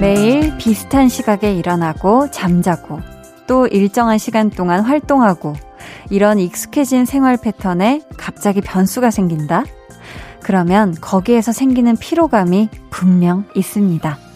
매일 비슷한 시각에 일어나고 잠자고 또 일정한 시간 동안 활동하고 이런 익숙해진 생활 패턴에 갑자기 변수가 생긴다? 그러면 거기에서 생기는 피로감이 분명 있습니다.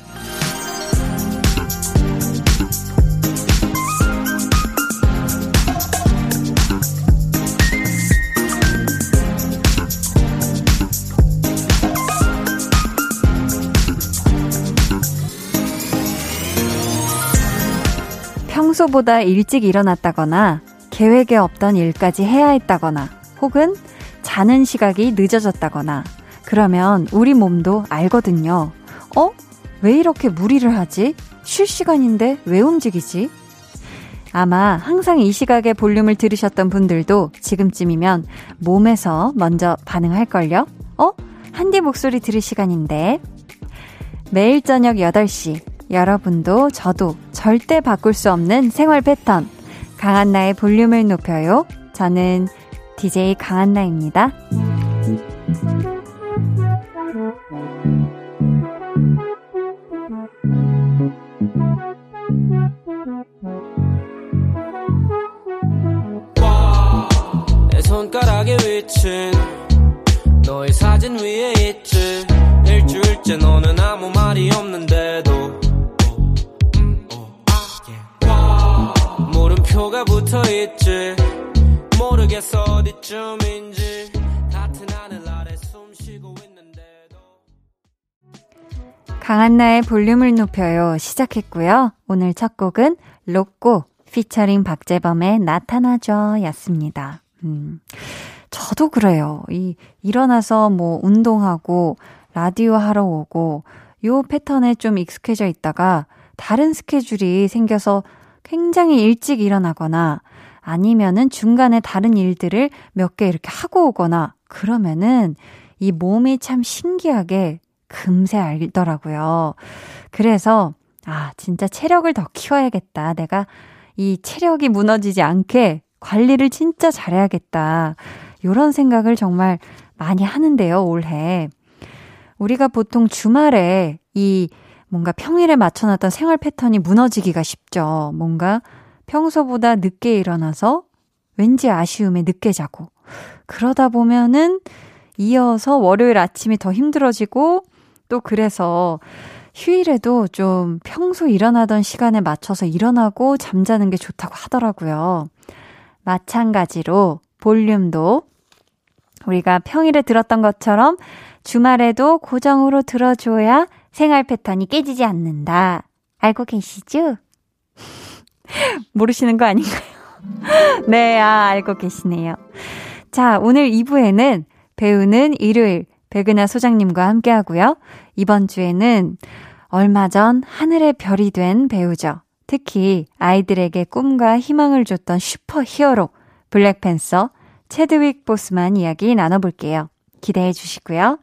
평소보다 일찍 일어났다거나 계획에 없던 일까지 해야 했다거나 혹은 자는 시각이 늦어졌다거나 그러면 우리 몸도 알거든요. 어? 왜 이렇게 무리를 하지? 쉴 시간인데 왜 움직이지? 아마 항상 이 시각에 볼륨을 들으셨던 분들도 지금쯤이면 몸에서 먼저 반응할걸요? 어? 한디 목소리 들을 시간인데. 매일 저녁 8시, 여러분도 저도 절대 바꿀 수 없는 생활 패턴. 강한나의 볼륨을 높여요. 저는 DJ 강한나입니다. 내 손가락에 위친 너의 사진 위에 있지 일주일째 너는 아무 말이 없는데 물음표가 붙어 있지 모르겠어 어디쯤인지 같은 하늘 아래 숨 쉬고 있는데도 강한나의 볼륨을 높여요 시작했고요. 오늘 첫 곡은 로꼬 피처링 박재범의 나타나죠 였습니다. 음, 저도 그래요. 이, 일어나서 뭐 운동하고 라디오 하러 오고 요 패턴에 좀 익숙해져 있다가 다른 스케줄이 생겨서 굉장히 일찍 일어나거나 아니면은 중간에 다른 일들을 몇 개 이렇게 하고 오거나 그러면은 이 몸이 참 신기하게 금세 알더라고요. 그래서 아, 진짜 체력을 더 키워야겠다. 내가 이 체력이 무너지지 않게 관리를 진짜 잘해야겠다. 요런 생각을 정말 많이 하는데요, 올해. 우리가 보통 주말에 이 뭔가 평일에 맞춰놨던 생활 패턴이 무너지기가 쉽죠. 뭔가 평소보다 늦게 일어나서 왠지 아쉬움에 늦게 자고. 그러다 보면은 이어서 월요일 아침이 더 힘들어지고 또 그래서 휴일에도 좀 평소 일어나던 시간에 맞춰서 일어나고 잠자는 게 좋다고 하더라고요. 마찬가지로 볼륨도 우리가 평일에 들었던 것처럼 주말에도 고정으로 들어줘야 생활 패턴이 깨지지 않는다. 알고 계시죠? 모르시는 거 아닌가요? 네, 아, 알고 계시네요. 자, 오늘 2부에는 배우는 일요일 백은하 소장님과 함께 하고요. 이번 주에는 얼마 전 하늘의 별이 된 배우죠. 특히 아이들에게 꿈과 희망을 줬던 슈퍼 히어로 블랙팬서 체드윅 보스만 이야기 나눠볼게요. 기대해 주시고요.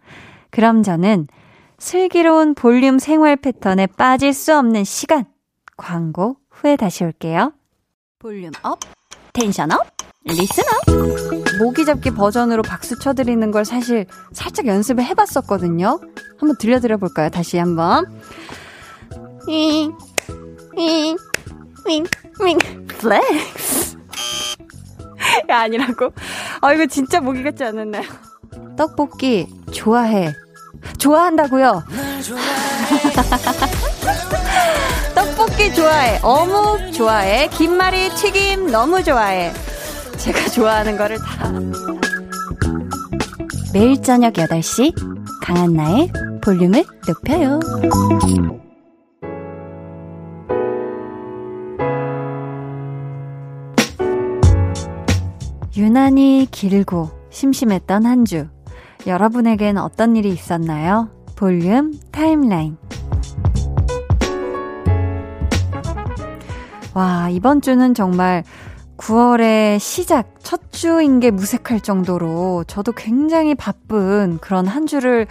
그럼 저는 슬기로운 볼륨 생활 패턴에 빠질 수 없는 시간. 광고 후에 다시 올게요. volume up, tension up, listen up. 모기 잡기 버전으로 박수 쳐드리는 걸 사실 살짝 연습을 해봤었거든요. 한번 들려드려 볼까요? 다시 한번. 윙, 윙, 윙, 윙, flex. 야, 아니라고? 아, 이거 진짜 모기 같지 않았나요? 떡볶이 좋아해. 좋아한다고요? 떡볶이 좋아해. 어묵 좋아해. 김말이 튀김 너무 좋아해. 제가 좋아하는 거를 다. 매일 저녁 8시 강한나의 볼륨을 높여요. 유난히 길고 심심했던 한 주. 여러분에겐 어떤 일이 있었나요? 볼륨 타임라인. 와, 이번 주는 정말 9월의 시작, 첫 주인 게 무색할 정도로 저도 굉장히 바쁜 그런 한 주를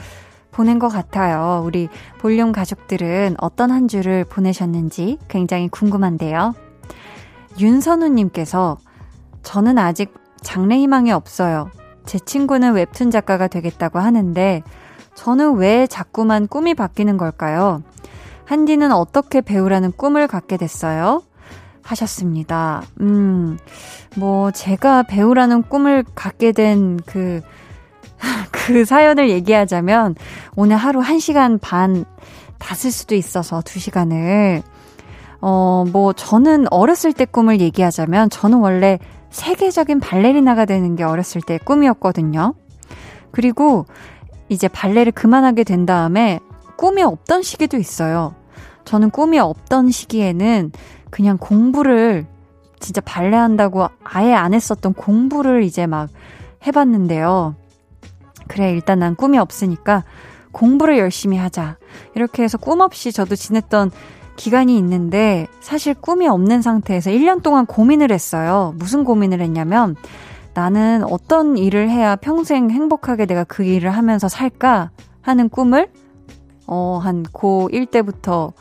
보낸 것 같아요. 우리 볼륨 가족들은 어떤 한 주를 보내셨는지 굉장히 궁금한데요. 윤선우님께서 저는 아직 장래희망이 없어요. 제 친구는 웹툰 작가가 되겠다고 하는데 저는 왜 자꾸만 꿈이 바뀌는 걸까요? 한디는 어떻게 배우라는 꿈을 갖게 됐어요? 하셨습니다. 음, 뭐, 제가 배우라는 꿈을 갖게 된 그, 그 사연을 얘기하자면, 오늘 하루 1시간 반 다 쓸 수도 있어서 2시간을. 어, 뭐, 저는 어렸을 때 꿈을 얘기하자면, 저는 원래 세계적인 발레리나가 되는 게 어렸을 때 꿈이었거든요. 그리고 이제 발레를 그만하게 된 다음에 꿈이 없던 시기도 있어요. 저는 꿈이 없던 시기에는 그냥 공부를 진짜 발레한다고 아예 안 했었던 공부를 이제 막 해봤는데요. 그래, 일단 난 꿈이 없으니까 공부를 열심히 하자. 이렇게 해서 꿈 없이 저도 지냈던 기간이 있는데 사실 꿈이 없는 상태에서 1년 동안 고민을 했어요. 무슨 고민을 했냐면 나는 어떤 일을 해야 평생 행복하게 내가 그 일을 하면서 살까 하는 꿈을 어, 한 고1 때부터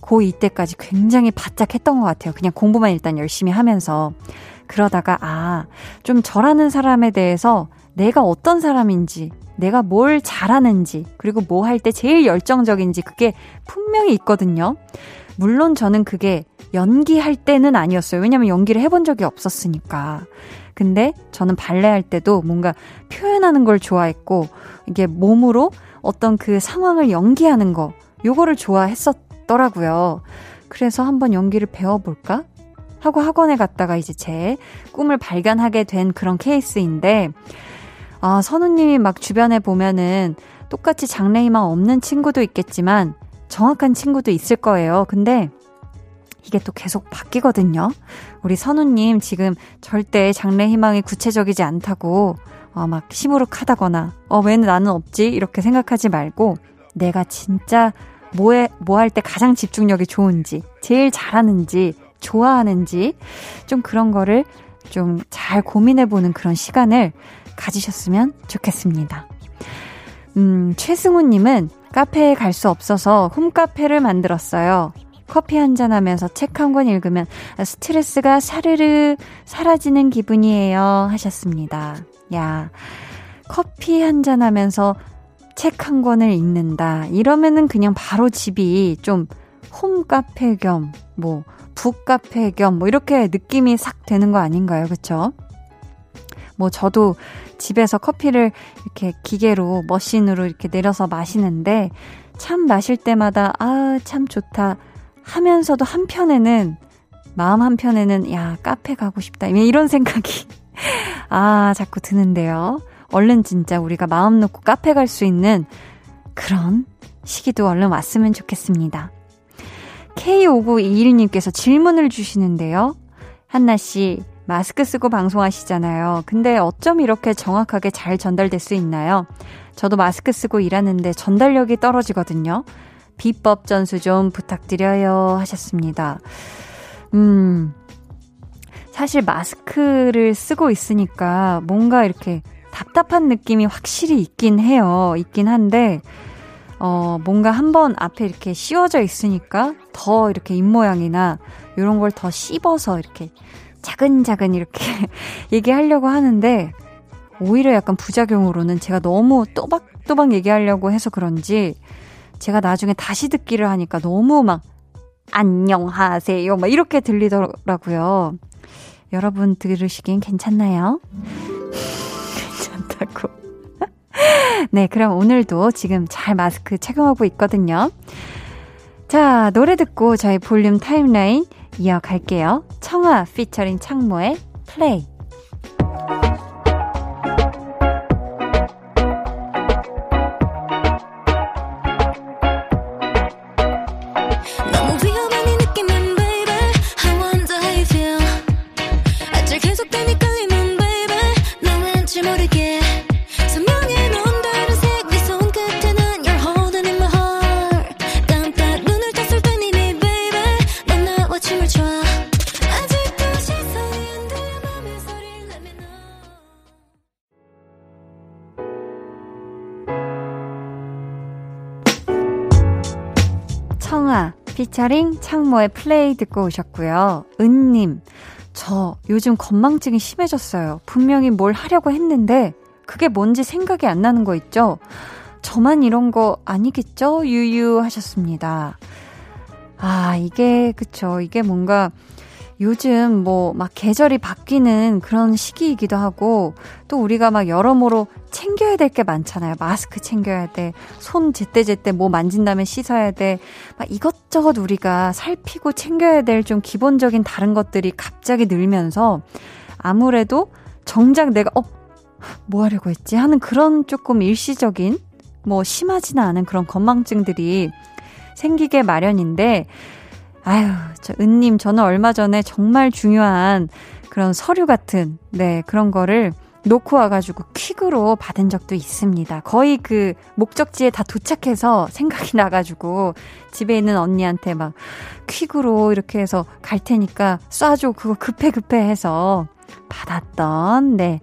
고2 때까지 굉장히 바짝 했던 것 같아요. 그냥 공부만 일단 열심히 하면서. 그러다가, 아, 좀 저라는 사람에 대해서 내가 어떤 사람인지, 내가 뭘 잘하는지, 그리고 뭐 할 때 제일 열정적인지 그게 분명히 있거든요. 물론 저는 그게 연기할 때는 아니었어요. 왜냐면 연기를 해본 적이 없었으니까. 근데 저는 발레 할 때도 뭔가 표현하는 걸 좋아했고, 이게 몸으로 어떤 그 상황을 연기하는 거, 요거를 좋아했었더라고요. 그래서 한번 연기를 배워볼까? 하고 학원에 갔다가 이제 제 꿈을 발견하게 된 그런 케이스인데, 아, 선우님이 막 주변에 보면은 똑같이 장래희망 없는 친구도 있겠지만, 정확한 친구도 있을 거예요. 근데 이게 또 계속 바뀌거든요. 우리 선우님 지금 절대 장래희망이 구체적이지 않다고 어, 막 시무룩하다거나, 어, 왜 나는 없지? 이렇게 생각하지 말고, 내가 진짜 뭐에, 뭐 할 때 가장 집중력이 좋은지, 제일 잘하는지, 좋아하는지, 좀 그런 거를 좀 잘 고민해 보는 그런 시간을 가지셨으면 좋겠습니다. 음, 최승우님은 카페에 갈 수 없어서 홈카페를 만들었어요. 커피 한 잔 하면서 책 한 권 읽으면 스트레스가 사르르 사라지는 기분이에요. 하셨습니다. 야, 커피 한 잔 하면서 책 한 권을 읽는다. 이러면은 그냥 바로 집이 좀 홈카페 겸, 뭐, 북카페 겸, 뭐, 이렇게 느낌이 싹 되는 거 아닌가요? 그쵸? 뭐, 저도 집에서 커피를 이렇게 기계로, 머신으로 이렇게 내려서 마시는데, 참 마실 때마다, 아, 참 좋다. 하면서도 한편에는, 마음 한편에는, 야, 카페 가고 싶다. 이런 생각이 아, 자꾸 드는데요. 얼른 진짜 우리가 마음 놓고 카페 갈 수 있는 그런 시기도 얼른 왔으면 좋겠습니다. K5921님께서 질문을 주시는데요. 한나씨, 마스크 쓰고 방송하시잖아요. 근데 어쩜 이렇게 정확하게 잘 전달될 수 있나요? 저도 마스크 쓰고 일하는데 전달력이 떨어지거든요. 비법 전수 좀 부탁드려요. 하셨습니다. 음, 사실 마스크를 쓰고 있으니까 뭔가 이렇게 답답한 느낌이 확실히 있긴 해요. 있긴 한데, 어, 뭔가 한번 앞에 이렇게 씌워져 있으니까 더 이렇게 입모양이나 이런 걸 더 씹어서 이렇게 차근차근 이렇게 얘기하려고 하는데, 오히려 약간 부작용으로는 제가 너무 또박또박 얘기하려고 해서 그런지, 제가 나중에 다시 듣기를 하니까 너무 막, 안녕하세요. 막 이렇게 들리더라고요. 여러분 들으시기엔 괜찮나요? 괜찮다고. 네, 그럼 오늘도 지금 잘 마스크 착용하고 있거든요. 자, 노래 듣고 저희 볼륨 타임라인 이어갈게요. 청아 피처링 창모의 플레이. 피처링 창모의 플레이 듣고 오셨고요. 은님, 저 요즘 건망증이 심해졌어요. 분명히 뭘 하려고 했는데 그게 뭔지 생각이 안 나는 거 있죠? 저만 이런 거 아니겠죠? 유유 하셨습니다. 아, 이게, 그쵸. 이게 뭔가 요즘 뭐 막 계절이 바뀌는 그런 시기이기도 하고 또 우리가 막 여러모로 챙겨야 될 게 많잖아요. 마스크 챙겨야 돼. 손 제때제때 뭐 만진 다음에 씻어야 돼. 막 이것저것 우리가 살피고 챙겨야 될 좀 기본적인 다른 것들이 갑자기 늘면서 아무래도 정작 내가 어, 뭐 하려고 했지? 하는 그런 조금 일시적인 뭐 심하지는 않은 그런 건망증들이 생기게 마련인데 아유, 저 은님, 저는 얼마 전에 정말 중요한 그런 서류 같은, 네, 그런 거를 놓고 와가지고 퀵으로 받은 적도 있습니다. 거의 그 목적지에 다 도착해서 생각이 나가지고 집에 있는 언니한테 막 퀵으로 이렇게 해서 갈 테니까 쏴줘. 그거 급해 급해 해서 받았던, 네.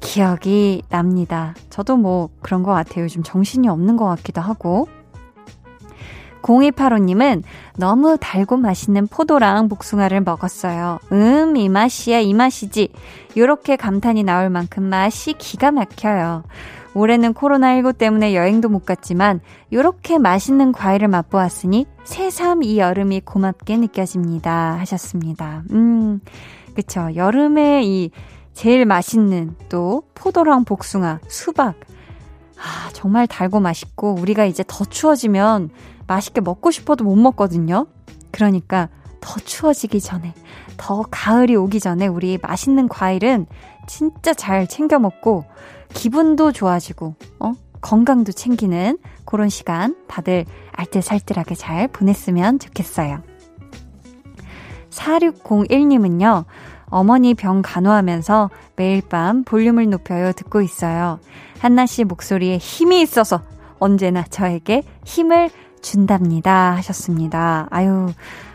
기억이 납니다. 저도 뭐 그런 것 같아요. 요즘 정신이 없는 것 같기도 하고. 0285님은 너무 달고 맛있는 포도랑 복숭아를 먹었어요. 음, 이 맛이야, 이 맛이지. 요렇게 감탄이 나올 만큼 맛이 기가 막혀요. 올해는 코로나19 때문에 여행도 못 갔지만 요렇게 맛있는 과일을 맛보았으니 새삼 이 여름이 고맙게 느껴집니다. 하셨습니다. 음, 그쵸. 여름에 이 제일 맛있는 또 포도랑 복숭아, 수박. 아, 정말 달고 맛있고 우리가 이제 더 추워지면 맛있게 먹고 싶어도 못 먹거든요. 그러니까 더 추워지기 전에, 더 가을이 오기 전에 우리 맛있는 과일은 진짜 잘 챙겨 먹고 기분도 좋아지고, 어? 건강도 챙기는 그런 시간 다들 알뜰살뜰하게 잘 보냈으면 좋겠어요. 4601님은요, 어머니 병 간호하면서 매일 밤 볼륨을 높여요 듣고 있어요. 한나 씨 목소리에 힘이 있어서 언제나 저에게 힘을 준답니다. 하셨습니다. 아유,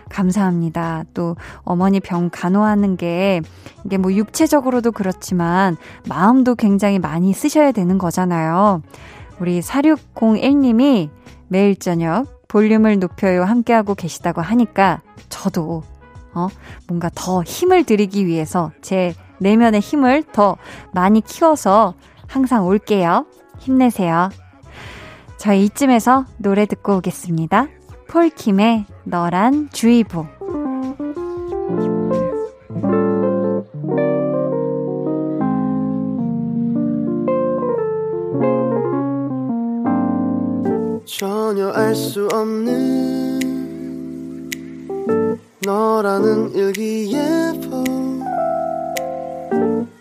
감사합니다. 또 어머니 병 간호하는 게 이게 뭐 육체적으로도 그렇지만 마음도 굉장히 많이 쓰셔야 되는 거잖아요. 우리 4601님이 매일 저녁 볼륨을 높여요 함께하고 계시다고 하니까 저도 어 뭔가 더 힘을 드리기 위해서 제 내면의 힘을 더 많이 키워서 항상 올게요. 힘내세요. 저희 이쯤에서 노래 듣고 오겠습니다. 폴킴의 너란 주의보. 전혀 알 수 없는 너라는 일기예보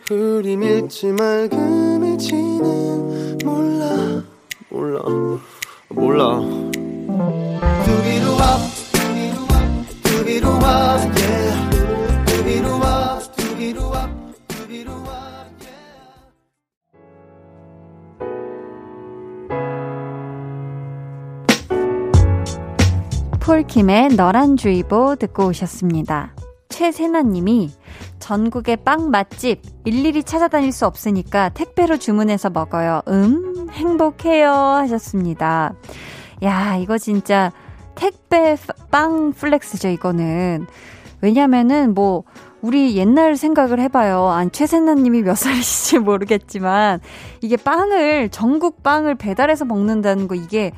흐림 잃지 맑음 잃지는 몰라 몰라. 몰라. 폴킴의 너란 주의보 듣고 오셨습니다. 최세나님이 전국의 빵 맛집 일일이 찾아다닐 수 없으니까 택배로 주문해서 먹어요. 음, 행복해요. 하셨습니다. 야, 이거 진짜 택배 빵 flex죠, 이거는. 왜냐면은 뭐, 우리 옛날 생각을 해봐요. 안, 최세나님이 몇 살이실지 모르겠지만, 이게 빵을, 전국 빵을 배달해서 먹는다는 거, 이게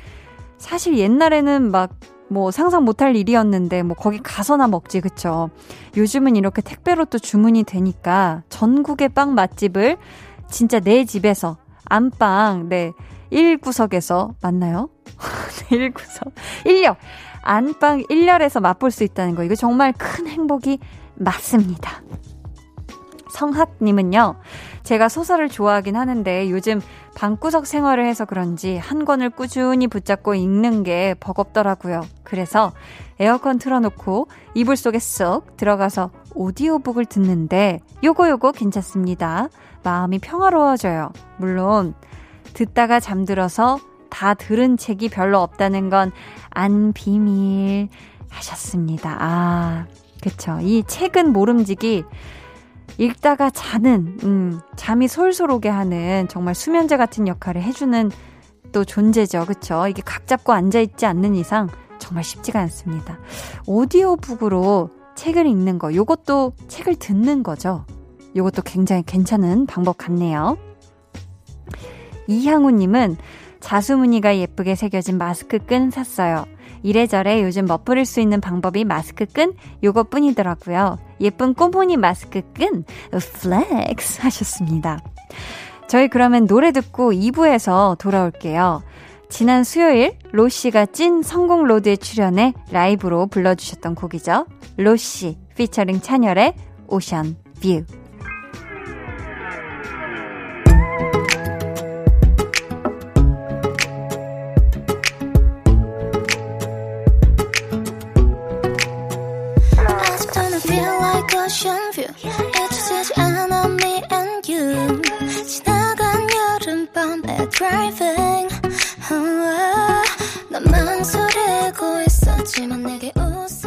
사실 옛날에는 막 뭐 상상 못할 일이었는데 뭐 거기 가서나 먹지 그쵸 요즘은 이렇게 택배로 또 주문이 되니까 전국의 빵 맛집을 진짜 내 집에서 안방 네 1구석에서 맞나요? 네 1구석 1렬 안방 1렬에서 맛볼 수 있다는 거 이거 정말 큰 행복이 맞습니다. 성학님은요, 제가 소설을 좋아하긴 하는데 요즘 방구석 생활을 해서 그런지 한 권을 꾸준히 붙잡고 읽는 게 버겁더라고요. 그래서 에어컨 틀어놓고 이불 속에 쏙 들어가서 오디오북을 듣는데 요거 요거 괜찮습니다. 마음이 평화로워져요. 물론 듣다가 잠들어서 다 들은 책이 별로 없다는 건 안 비밀 하셨습니다. 아, 그쵸. 이 책은 모름지기 읽다가 자는, 음, 잠이 솔솔 오게 하는 정말 수면제 같은 역할을 해주는 또 존재죠. 그쵸? 이게 각 잡고 앉아있지 않는 이상 정말 쉽지가 않습니다. 오디오북으로 책을 읽는 거, 요것도 책을 듣는 거죠. 요것도 굉장히 괜찮은 방법 같네요. 이향우님은 자수무늬가 예쁘게 새겨진 마스크 끈 샀어요. 이래저래 요즘 멋부릴 수 있는 방법이 마스크 끈 요것 뿐이더라고요. 예쁜 꼬무니 마스크 끈 flex 하셨습니다. 저희 그러면 노래 듣고 2부에서 돌아올게요. 지난 수요일 로시가 찐 성공 road에 출연해 라이브로 불러주셨던 곡이죠. 로시 피처링 찬열의 Ocean View. Ocean view. 잊혀지지 않아 me and you. 지나간 여름밤에 driving. 난 망설이고 있었지만 내게 웃으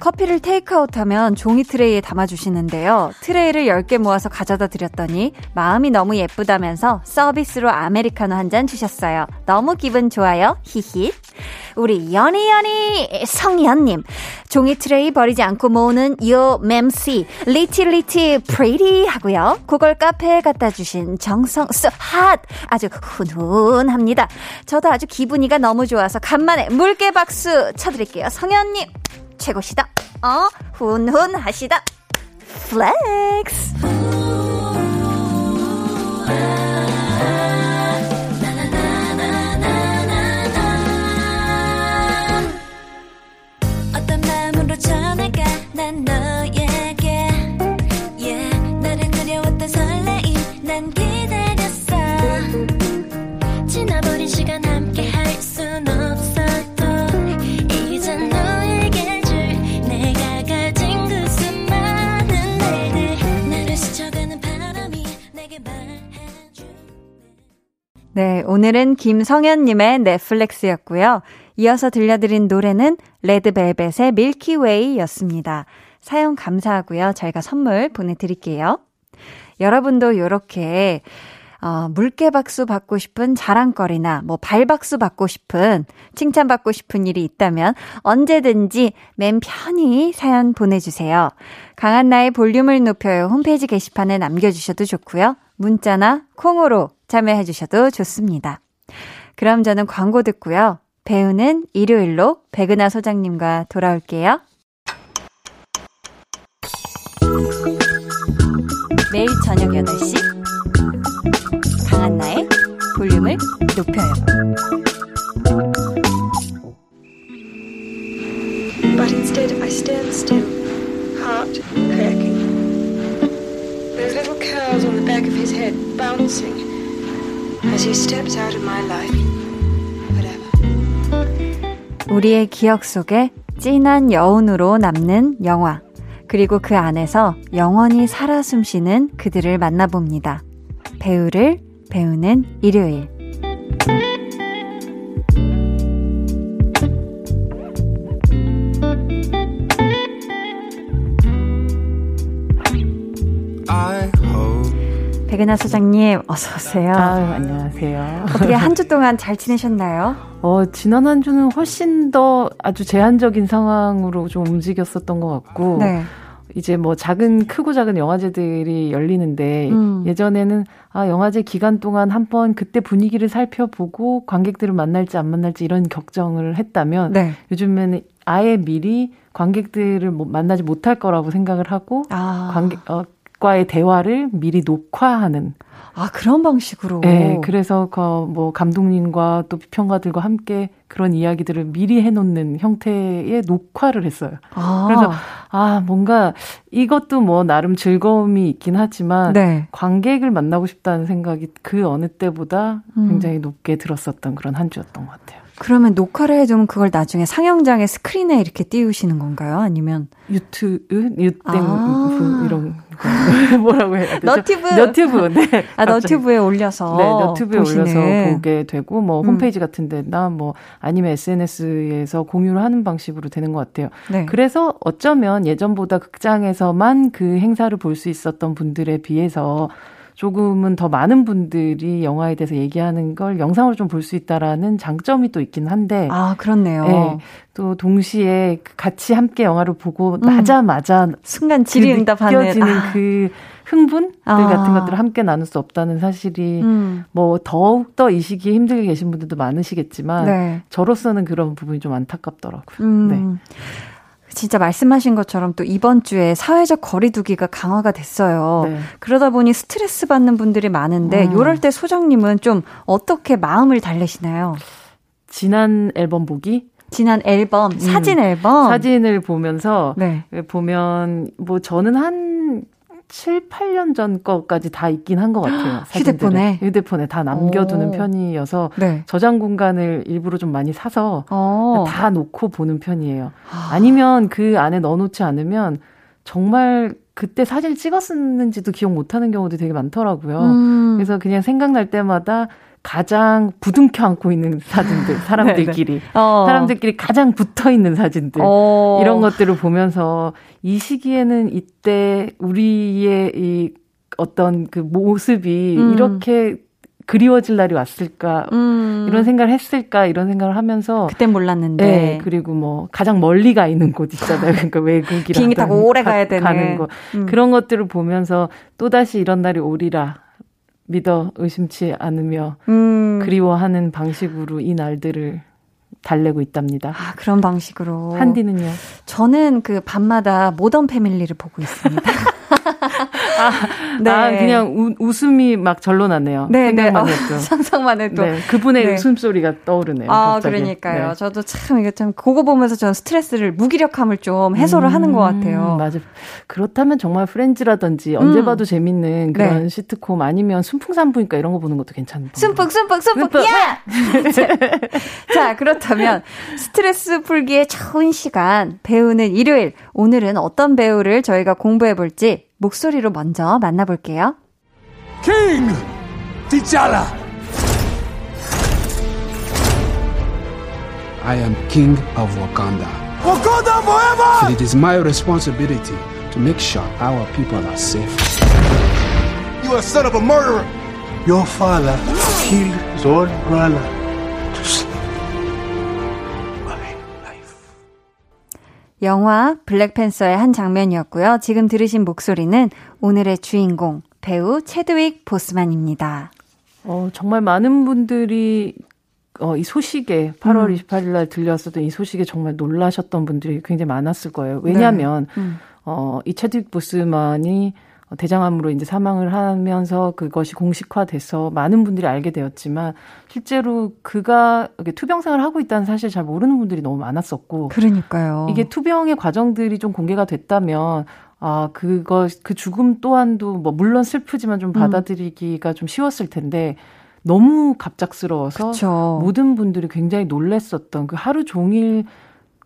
커피를 테이크아웃하면 종이 트레이에 담아주시는데요. 트레이를 10개 모아서 가져다 드렸더니 마음이 너무 예쁘다면서 서비스로 아메리카노 한 잔 주셨어요. 너무 기분 좋아요. 히히. 우리 연희연희 성현님. 종이 트레이 버리지 않고 모으는 요 맴씨 pretty pretty pretty 하고요. 그걸 카페에 갖다 주신 정성 so hot 아주 훈훈합니다. 저도 아주 기분이가 너무 좋아서 간만에 물개 박수 쳐드릴게요. 성현님 최고시다. 어, 훈훈하시다. 플렉스. 어떤 마음으로 전할까 난 너 네, 오늘은 김성현님의 넷플릭스였고요. 이어서 들려드린 노래는 레드벨벳의 밀키웨이였습니다. 사연 감사하고요. 저희가 선물 보내드릴게요. 여러분도 이렇게 어, 물개 박수 받고 싶은 자랑거리나 뭐 발박수 받고 싶은 칭찬받고 싶은 일이 있다면 언제든지 맨 편히 사연 보내주세요. 강한나의 볼륨을 높여요 홈페이지 게시판에 남겨주셔도 좋고요. 문자나 콩으로 참여해 주셔도 좋습니다. 그럼 저는 광고 듣고요. 배우는 일요일로 백은하 소장님과 돌아올게요. 매일 저녁 8시 강한나의 볼륨을 높여요. Little curls on the back of his head bouncing as he steps out of my life. Whatever. 우리의 기억 속에 진한 여운으로 남는 영화. 그리고 그 안에서 영원히 살아 숨쉬는 그들을 만나봅니다. 배우를 배우는 일요일. 백은하 소장님, 어서오세요. 아유, 안녕하세요. 어떻게 한 주 동안 잘 지내셨나요? 어, 지난 한 주는 훨씬 더 아주 제한적인 상황으로 좀 움직였었던 것 같고, 네. 이제 뭐 작은 크고 작은 영화제들이 열리는데 음. 예전에는 아 영화제 기간 동안 한 번 그때 분위기를 살펴보고 관객들을 만날지 안 만날지 이런 걱정을 했다면 네. 요즘에는 아예 미리 관객들을 뭐 만나지 못할 거라고 생각을 하고 아. 관객 어, 과의 대화를 미리 녹화하는 아, 그런 방식으로. 네, 그래서 그 뭐 감독님과 또 비평가들과 함께 그런 이야기들을 미리 해놓는 형태의 녹화를 했어요. 아. 그래서 아 뭔가 이것도 뭐 나름 즐거움이 있긴 하지만 네. 관객을 만나고 싶다는 생각이 그 어느 때보다 음. 굉장히 높게 들었었던 그런 한 주였던 것 같아요. 그러면 녹화를 해두면 그걸 나중에 상영장에 스크린에 이렇게 띄우시는 건가요? 아니면 유튜브, 유땡 아~ 이런 거 뭐라고 해야 되죠? 너튜브, 너튜브, 네. 아 너튜브에 올려서 네, 너튜브에 보시는. 올려서 보게 되고 뭐 음. 홈페이지 같은데나 뭐 아니면 SNS에서 공유를 하는 방식으로 되는 것 같아요. 네. 그래서 어쩌면 예전보다 극장에서만 그 행사를 볼 수 있었던 분들에 비해서 조금은 더 많은 분들이 영화에 대해서 얘기하는 걸 영상으로 좀 볼 수 있다라는 장점이 또 있긴 한데. 아, 그렇네요. 네, 또 동시에 같이 함께 영화를 보고 음. 나자마자 순간 질의응답하는 그 느껴지는 아. 그 흥분들 아. 같은 것들을 함께 나눌 수 없다는 사실이 음. 뭐 더욱 더 이 시기에 힘들게 계신 분들도 많으시겠지만 네. 저로서는 그런 부분이 좀 안타깝더라고요. 음. 네. 진짜 말씀하신 것처럼 또 이번 주에 사회적 거리두기가 강화가 됐어요. 네. 그러다 보니 스트레스 받는 분들이 많은데 음. 이럴 때 소장님은 좀 어떻게 마음을 달래시나요? 지난 앨범 보기? 지난 앨범, 음. 사진 앨범. 사진을 보면서 네. 보면 뭐 저는 한 7, 8년 전 거까지 다 있긴 한 것 같아요. 휴대폰에? 휴대폰에 다 남겨두는 오. 편이어서 네. 저장 공간을 일부러 좀 많이 사서 오. 다 놓고 보는 편이에요. 아. 아니면 그 안에 넣어놓지 않으면 정말 그때 사진을 찍었는지도 기억 못하는 경우도 되게 많더라고요. 음. 그래서 그냥 생각날 때마다 가장 부둥켜 안고 있는 사진들, 사람들끼리. 어. 사람들끼리 가장 붙어 있는 사진들. 어. 이런 것들을 보면서 이 시기에는 이때 우리의 이 어떤 그 모습이 음. 이렇게 그리워질 날이 왔을까 음. 이런 생각을 했을까 이런 생각을 하면서 그땐 몰랐는데 네, 그리고 뭐 가장 멀리 가 있는 곳 있잖아요 그러니까 외국이라 비행기 타고 오래 가야 되는 가는 거 음. 그런 것들을 보면서 또 다시 이런 날이 오리라 믿어 의심치 않으며 음. 그리워하는 방식으로 이 날들을 달래고 있답니다. 아, 그런 방식으로. 한디는요? 저는 그 밤마다 모던 패밀리를 보고 있습니다. 아, 네. 아, 그냥 우, 웃음이 막 절로 나네요. 네, 네. 생각만 네. 해도. 상상만 해도. 네, 그분의 네. 웃음소리가 떠오르네요. 아, 갑자기. 그러니까요. 네. 저도 참, 이게 참, 그거 보면서 저는 스트레스를, 무기력함을 좀 해소를 음, 하는 것 같아요. 맞아. 그렇다면 정말 프렌즈라든지 언제 음. 봐도 재밌는 그런 네. 시트콤 아니면 순풍산부인가 이런 거 보는 것도 괜찮은 순풍, 순풍, 순풍, 순풍, 야! 자, 그렇다면 스트레스 풀기에 좋은 시간, 배우는 일요일. 오늘은 어떤 배우를 저희가 공부해 볼지 목소리로 먼저 만나볼게요. King T'Challa. I am king of Wakanda. Wakanda forever! And it is my responsibility to make sure our people are safe. You are son of a murderer! Your father killed his own brother to 영화 블랙팬서의 한 장면이었고요. 지금 들으신 목소리는 오늘의 주인공 배우 체드윅 보스만입니다. 어, 정말 많은 분들이 어, 이 소식에 8월 음. 28일 날 들렸었던 이 소식에 정말 놀라셨던 분들이 굉장히 많았을 거예요. 왜냐하면 네. 음. 어, 이 체드윅 보스만이 대장암으로 이제 사망을 하면서 그것이 공식화돼서 많은 분들이 알게 되었지만 실제로 그가 투병생활을 하고 있다는 사실 잘 모르는 분들이 너무 많았었고 그러니까요. 이게 투병의 과정들이 좀 공개가 됐다면 아 그거 그 죽음 또한도 뭐 물론 슬프지만 좀 음. 받아들이기가 음. 좀 쉬웠을 텐데 너무 갑작스러워서 그쵸. 모든 분들이 굉장히 놀랬었던 그 하루 종일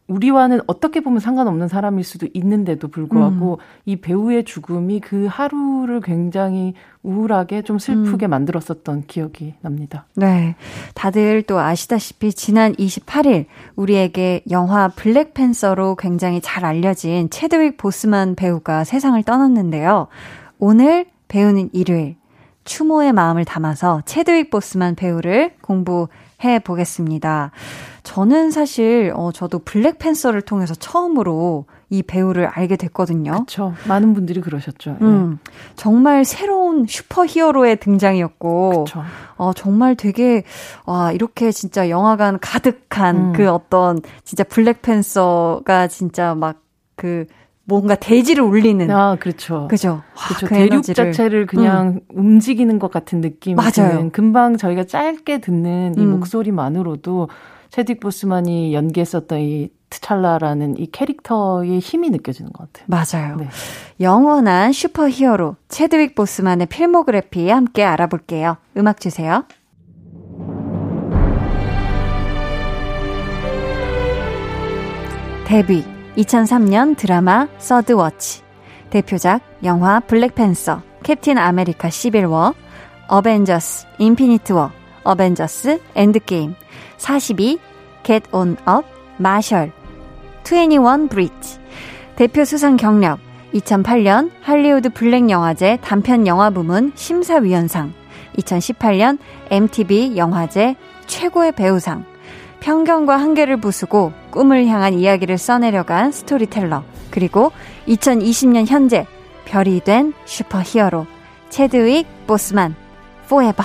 우리와는 어떻게 보면 상관없는 사람일 수도 있는데도 불구하고 음. 이 배우의 죽음이 그 하루를 굉장히 우울하게 좀 슬프게 음. 만들었었던 기억이 납니다. 네. 다들 또 아시다시피 지난 28일 우리에게 영화 블랙팬서로 굉장히 잘 알려진 체드윅 보스만 배우가 세상을 떠났는데요. 오늘 배우는 일요일 추모의 마음을 담아서 체드윅 보스만 배우를 공부 해 보겠습니다. 저는 사실 어 저도 블랙팬서를 통해서 처음으로 이 배우를 알게 됐거든요. 그렇죠. 많은 분들이 그러셨죠. 예. 음, 정말 새로운 슈퍼히어로의 등장이었고, 그쵸. 어 정말 되게 와 이렇게 진짜 영화관 가득한 음. 그 어떤 진짜 블랙팬서가 진짜 막그 뭔가 대지를 울리는. 아, 그렇죠. 그죠. 그렇죠. 그 대륙 에너지를. 자체를 그냥 음. 움직이는 것 같은 느낌이 맞아요. 금방 저희가 짧게 듣는 이 음. 목소리만으로도 체딕 보스만이 연기했었던 이 트찰라라는 이 캐릭터의 힘이 느껴지는 것 같아요. 맞아요. 네. 영원한 슈퍼히어로 체드윅 보스만의 필모그래피 함께 알아볼게요. 음악 주세요. 데뷔 2003년 드라마 Third Watch. 대표작 영화 블랙팬서 캡틴 아메리카 시빌워 어벤져스 Infinity War 어벤져스 엔드게임. 42 Get On Up 마셜 21 브릿지 대표 수상 경력 2008년 할리우드 블랙 영화제 단편 영화 부문 심사위원상 2018년 MTV 영화제 최고의 배우상 편견과 한계를 부수고 꿈을 향한 이야기를 써내려간 스토리텔러 그리고 2020년 현재 별이 된 슈퍼 히어로 체드윅 보스만 포에버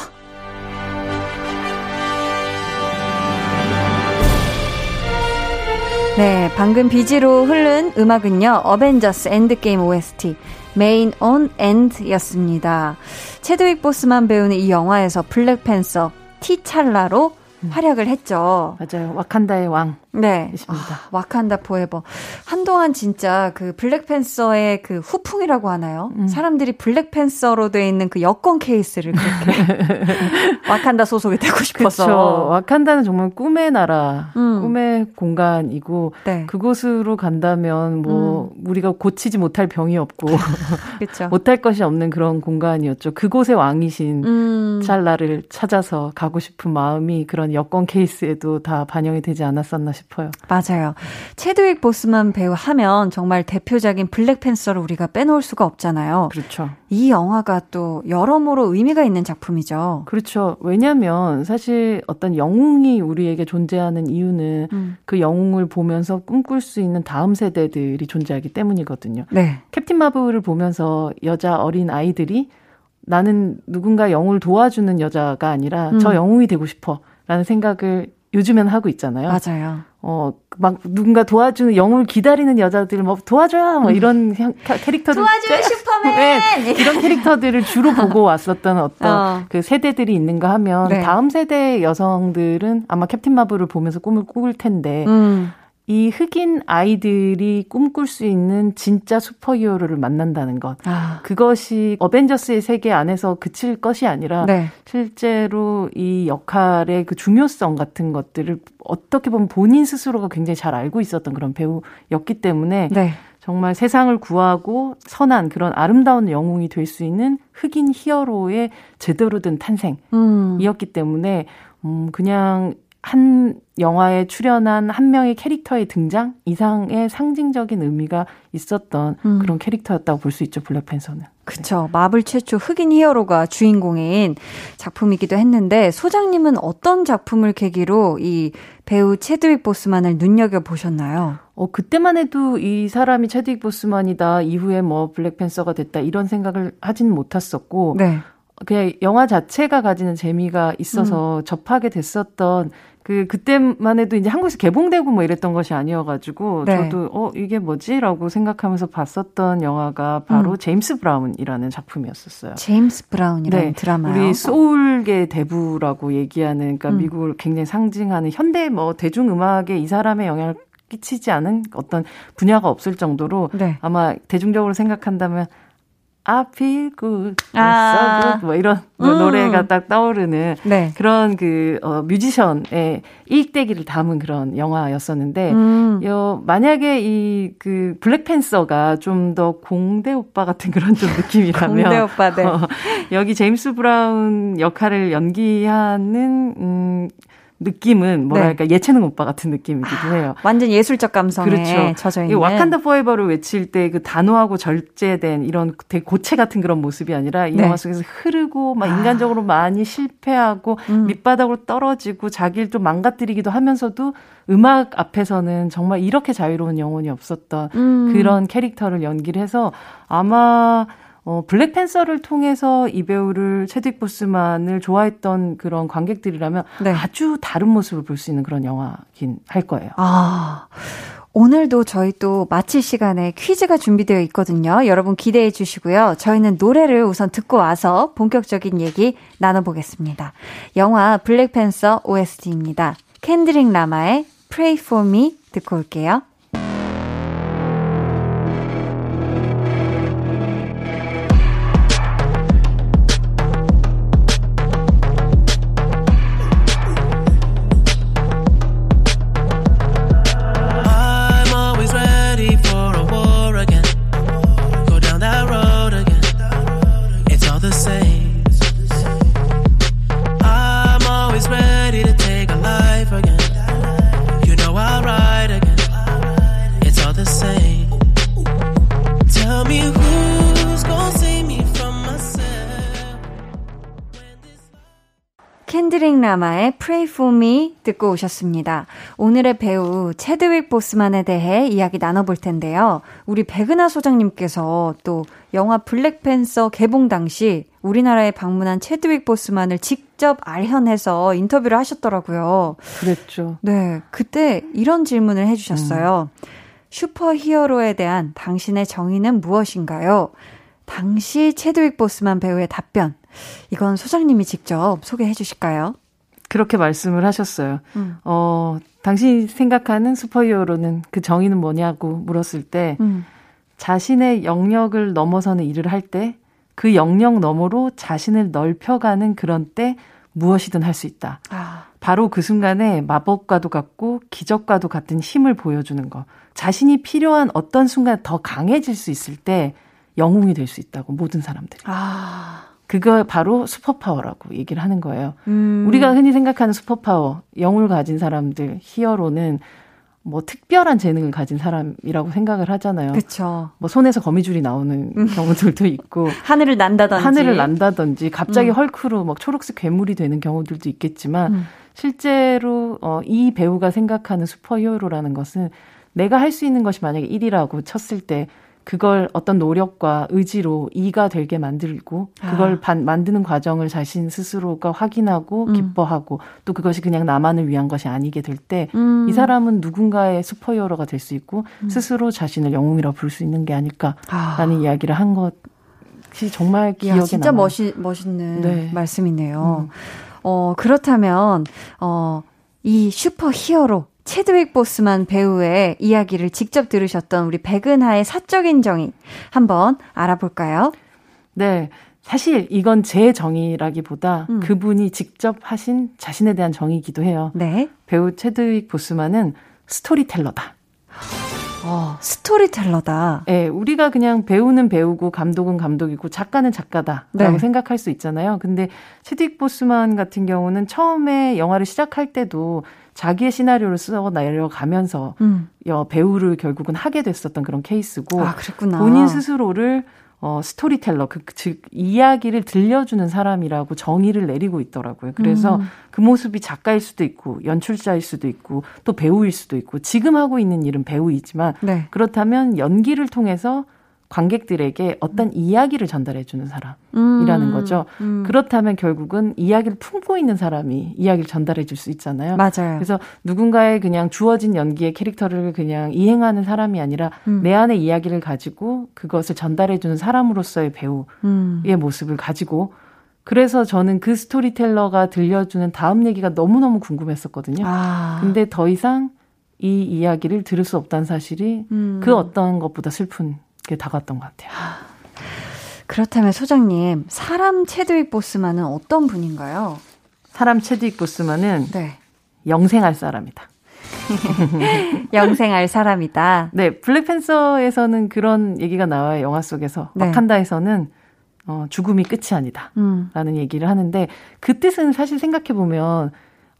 네, 방금 BG로 흐른 음악은요, 어벤져스 엔드게임 OST, Main On End였습니다. 체드윅 보스만 배우는 이 영화에서 블랙팬서 티찰라로 음. 활약을 했죠. 맞아요. 와칸다의 왕. 네. 있습니다. 아, 와칸다 포에버. 한동안 진짜 그 블랙팬서의 그 후풍이라고 하나요? 음. 사람들이 블랙팬서로 돼 있는 그 여권 케이스를 그렇게 와칸다 소속이 되고 싶어서. 그쵸. 와칸다는 정말 꿈의 나라, 음. 꿈의 공간이고 네. 그곳으로 간다면 뭐 음. 우리가 고치지 못할 병이 없고 못할 것이 없는 그런 공간이었죠. 그곳의 왕이신 음. 찰라를 찾아서 가고 싶은 마음이 그런 여권 케이스에도 다 반영이 되지 않았었나 싶어요. 싶어요. 맞아요. 체드윅 보스만 배우 하면 정말 대표적인 블랙팬서를 우리가 빼놓을 수가 없잖아요. 그렇죠. 이 영화가 또 여러모로 의미가 있는 작품이죠. 그렇죠. 왜냐하면 사실 어떤 영웅이 우리에게 존재하는 이유는 음. 그 영웅을 보면서 꿈꿀 수 있는 다음 세대들이 존재하기 때문이거든요. 네. 캡틴 마블을 보면서 여자 어린 아이들이 나는 누군가 영웅을 도와주는 여자가 아니라 음. 저 영웅이 되고 싶어. 라는 생각을 요즘엔 하고 있잖아요. 맞아요. 어, 막 누군가 도와주는 영웅을 기다리는 여자들 뭐 도와줘요 뭐 음. 이런 캐릭터들 도와줘요 슈퍼맨 네, 이런 캐릭터들을 주로 보고 왔었던 어떤 어. 그 세대들이 있는가 하면 네. 다음 세대 여성들은 아마 캡틴 마블을 보면서 꿈을 꿀 텐데 음. 이 흑인 아이들이 꿈꿀 수 있는 진짜 슈퍼히어로를 만난다는 것. 아. 그것이 어벤져스의 세계 안에서 그칠 것이 아니라 네. 실제로 이 역할의 그 중요성 같은 것들을 어떻게 보면 본인 스스로가 굉장히 잘 알고 있었던 그런 배우였기 때문에 네. 정말 세상을 구하고 선한 그런 아름다운 영웅이 될 수 있는 흑인 히어로의 제대로 된 탄생이었기 음. 때문에 음, 그냥 한 영화에 출연한 한 명의 캐릭터의 등장 이상의 상징적인 의미가 있었던 음. 그런 캐릭터였다고 볼 수 있죠, 블랙팬서는. 그쵸. 네. 마블 최초 흑인 히어로가 주인공인 작품이기도 했는데, 소장님은 어떤 작품을 계기로 이 배우 체드윅 보스만을 눈여겨 보셨나요? 어, 그때만 해도 이 사람이 체드윅 보스만이다, 이후에 뭐 블랙팬서가 됐다, 이런 생각을 하진 못했었고, 네. 그냥 영화 자체가 가지는 재미가 있어서 음. 접하게 됐었던 그 그때만 해도 이제 한국에서 개봉되고 뭐 이랬던 것이 아니어가지고 네. 저도 어 이게 뭐지라고 생각하면서 봤었던 영화가 바로 음. 제임스 브라운이라는 작품이었었어요. 제임스 브라운이라는 네. 드라마요. 우리 소울계 대부라고 얘기하는 그러니까 음. 미국을 굉장히 상징하는 현대 뭐 대중 음악에 이 사람의 영향을 끼치지 않은 어떤 분야가 없을 정도로 네. 아마 대중적으로 생각한다면 I feel good, 아. so good, 뭐 이런 음. 노래가 딱 떠오르는 네. 그런 그 어, 뮤지션의 일대기를 담은 그런 영화였었는데, 음. 요 만약에 이 그 블랙팬서가 좀 더 공대 오빠 같은 그런 좀 느낌이라면, 공대 오빠, 네. 어, 여기 제임스 브라운 역할을 연기하는 음. 느낌은 뭐랄까 네. 예체능 오빠 같은 느낌이기도 아, 해요. 완전 예술적 감성에 그렇죠. 젖어 있는. 와칸다 포에버를 외칠 때 그 단호하고 절제된 이런 되게 고체 같은 그런 모습이 아니라 이 네. 영화 속에서 흐르고 막 아. 인간적으로 많이 실패하고 음. 밑바닥으로 떨어지고 자기를 좀 망가뜨리기도 하면서도 음악 앞에서는 정말 이렇게 자유로운 영혼이 없었던 음. 그런 캐릭터를 연기를 해서 아마 어, 블랙팬서를 통해서 이 배우를 체딕 보스만을 좋아했던 그런 관객들이라면 네. 아주 다른 모습을 볼 수 있는 그런 영화긴 할 거예요. 아. 오늘도 저희 또 마칠 시간에 퀴즈가 준비되어 있거든요. 여러분 기대해 주시고요. 저희는 노래를 우선 듣고 와서 본격적인 얘기 나눠보겠습니다. 영화 블랙팬서 OST입니다. 캔드링 라마의 Pray for Me 듣고 올게요. 라마의 Pray for Me 듣고 오셨습니다. 오늘의 배우 체드윅 보스만에 대해 이야기 나눠볼 텐데요. 우리 백은하 소장님께서 또 영화 블랙팬서 개봉 당시 우리나라에 방문한 체드윅 보스만을 직접 알현해서 인터뷰를 하셨더라고요. 그랬죠. 네. 그때 이런 질문을 해주셨어요. 음. 슈퍼 히어로에 대한 당신의 정의는 무엇인가요? 당시 체드윅 보스만 배우의 답변. 이건 소장님이 직접 소개해 주실까요? 그렇게 말씀을 하셨어요. 음. 어, 당신이 생각하는 슈퍼히어로는 그 정의는 뭐냐고 물었을 때, 음. 자신의 영역을 넘어서는 일을 할 때, 그 영역 너머로 자신을 넓혀가는 그런 때 무엇이든 할 수 있다. 아. 바로 그 순간에 마법과도 같고 기적과도 같은 힘을 보여주는 거. 자신이 필요한 어떤 순간 더 강해질 수 있을 때 영웅이 될 수 있다고 모든 사람들이. 아. 그거 바로 superpower라고 얘기를 하는 거예요. 음. 우리가 흔히 생각하는 superpower, 영웅을 가진 사람들, 히어로는 뭐 특별한 재능을 가진 사람이라고 생각을 하잖아요. 그렇죠. 뭐 손에서 거미줄이 나오는 음. 경우들도 있고 하늘을 난다든지 하늘을 난다든지 갑자기 음. 헐크로 막 초록색 괴물이 되는 경우들도 있겠지만 음. 실제로 어, 이 배우가 생각하는 슈퍼히어로라는 것은 내가 할 수 있는 것이 만약에 1이라고 쳤을 때 그걸 어떤 노력과 의지로 이가 되게 만들고 그걸 아. 반, 만드는 과정을 자신 스스로가 확인하고 음. 기뻐하고 또 그것이 그냥 나만을 위한 것이 아니게 될 때이 음. 사람은 누군가의 슈퍼히어로가 될 수 있고 음. 스스로 자신을 영웅이라고 부를 수 있는 게 아닐까라는 아. 이야기를 한 것이 정말 기억에 야, 진짜 남아요. 멋이 멋있는 네. 말씀이네요. 음. 어 그렇다면 어 이 슈퍼히어로 체드윅 보스만 배우의 이야기를 직접 들으셨던 우리 백은하의 사적인 정의 한번 알아볼까요? 네. 사실 이건 제 정의라기보다 음. 그분이 직접 하신 자신에 대한 정의이기도 해요. 네. 배우 체드윅 보스만은 스토리텔러다. 어, 스토리텔러다. 예, 네, 우리가 그냥 배우는 배우고 감독은 감독이고 작가는 작가다라고 네. 생각할 수 있잖아요. 근데 체딕 보스만 같은 경우는 처음에 영화를 시작할 때도 자기의 시나리오를 써 내려가면서 음. 배우를 결국은 하게 됐었던 그런 케이스고 아, 본인 스스로를 어, 스토리텔러, 그, 즉, 이야기를 들려주는 사람이라고 정의를 내리고 있더라고요. 그래서 음. 그 모습이 작가일 수도 있고, 연출자일 수도 있고, 또 배우일 수도 있고, 지금 하고 있는 일은 배우이지만, 네. 그렇다면 연기를 통해서 관객들에게 어떤 음. 이야기를 전달해 주는 사람이라는 음. 거죠. 음. 그렇다면 결국은 이야기를 품고 있는 사람이 이야기를 전달해 줄 수 있잖아요. 맞아요. 그래서 누군가의 그냥 주어진 연기의 캐릭터를 그냥 이행하는 사람이 아니라 음. 내 안의 이야기를 가지고 그것을 전달해 주는 사람으로서의 배우의 음. 모습을 가지고 그래서 저는 그 스토리텔러가 들려주는 다음 얘기가 너무너무 궁금했었거든요. 아. 근데 더 이상 이 이야기를 들을 수 없다는 사실이 음. 그 어떤 것보다 슬픈 게 다가왔던 것 같아요. 그렇다면 소장님, 사람 체드윅 보스만은 어떤 분인가요? 사람 체드윅 보스만은 네. 영생할 사람이다. 영생할 사람이다. 네, 블랙팬서에서는 그런 얘기가 나와요. 영화 속에서. 네. 와칸다에서는 어, 죽음이 끝이 아니다. 음. 라는 얘기를 하는데 그 뜻은 사실 생각해 보면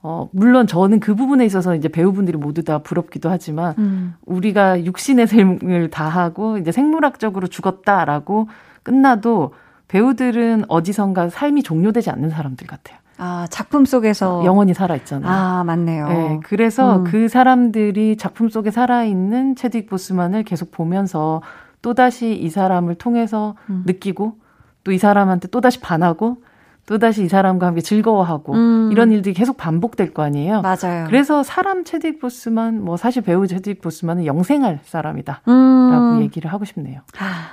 어, 물론 저는 그 부분에 있어서 이제 배우분들이 모두 다 부럽기도 하지만, 음. 우리가 육신의 삶을 다하고, 이제 생물학적으로 죽었다라고 끝나도 배우들은 어디선가 삶이 종료되지 않는 사람들 같아요. 아, 작품 속에서 영원히 살아있잖아요. 아, 맞네요. 네, 그래서 음. 그 사람들이 작품 속에 살아있는 체딕 보스만을 계속 보면서 또다시 이 사람을 통해서 음. 느끼고 또 이 사람한테 또다시 반하고 또다시 이 사람과 함께 즐거워하고 음. 이런 일들이 계속 반복될 거 아니에요. 맞아요. 그래서 사람 체딕 보스만 뭐 사실 배우 체딕 보스만은 영생할 사람이다라고 음. 얘기를 하고 싶네요. 아.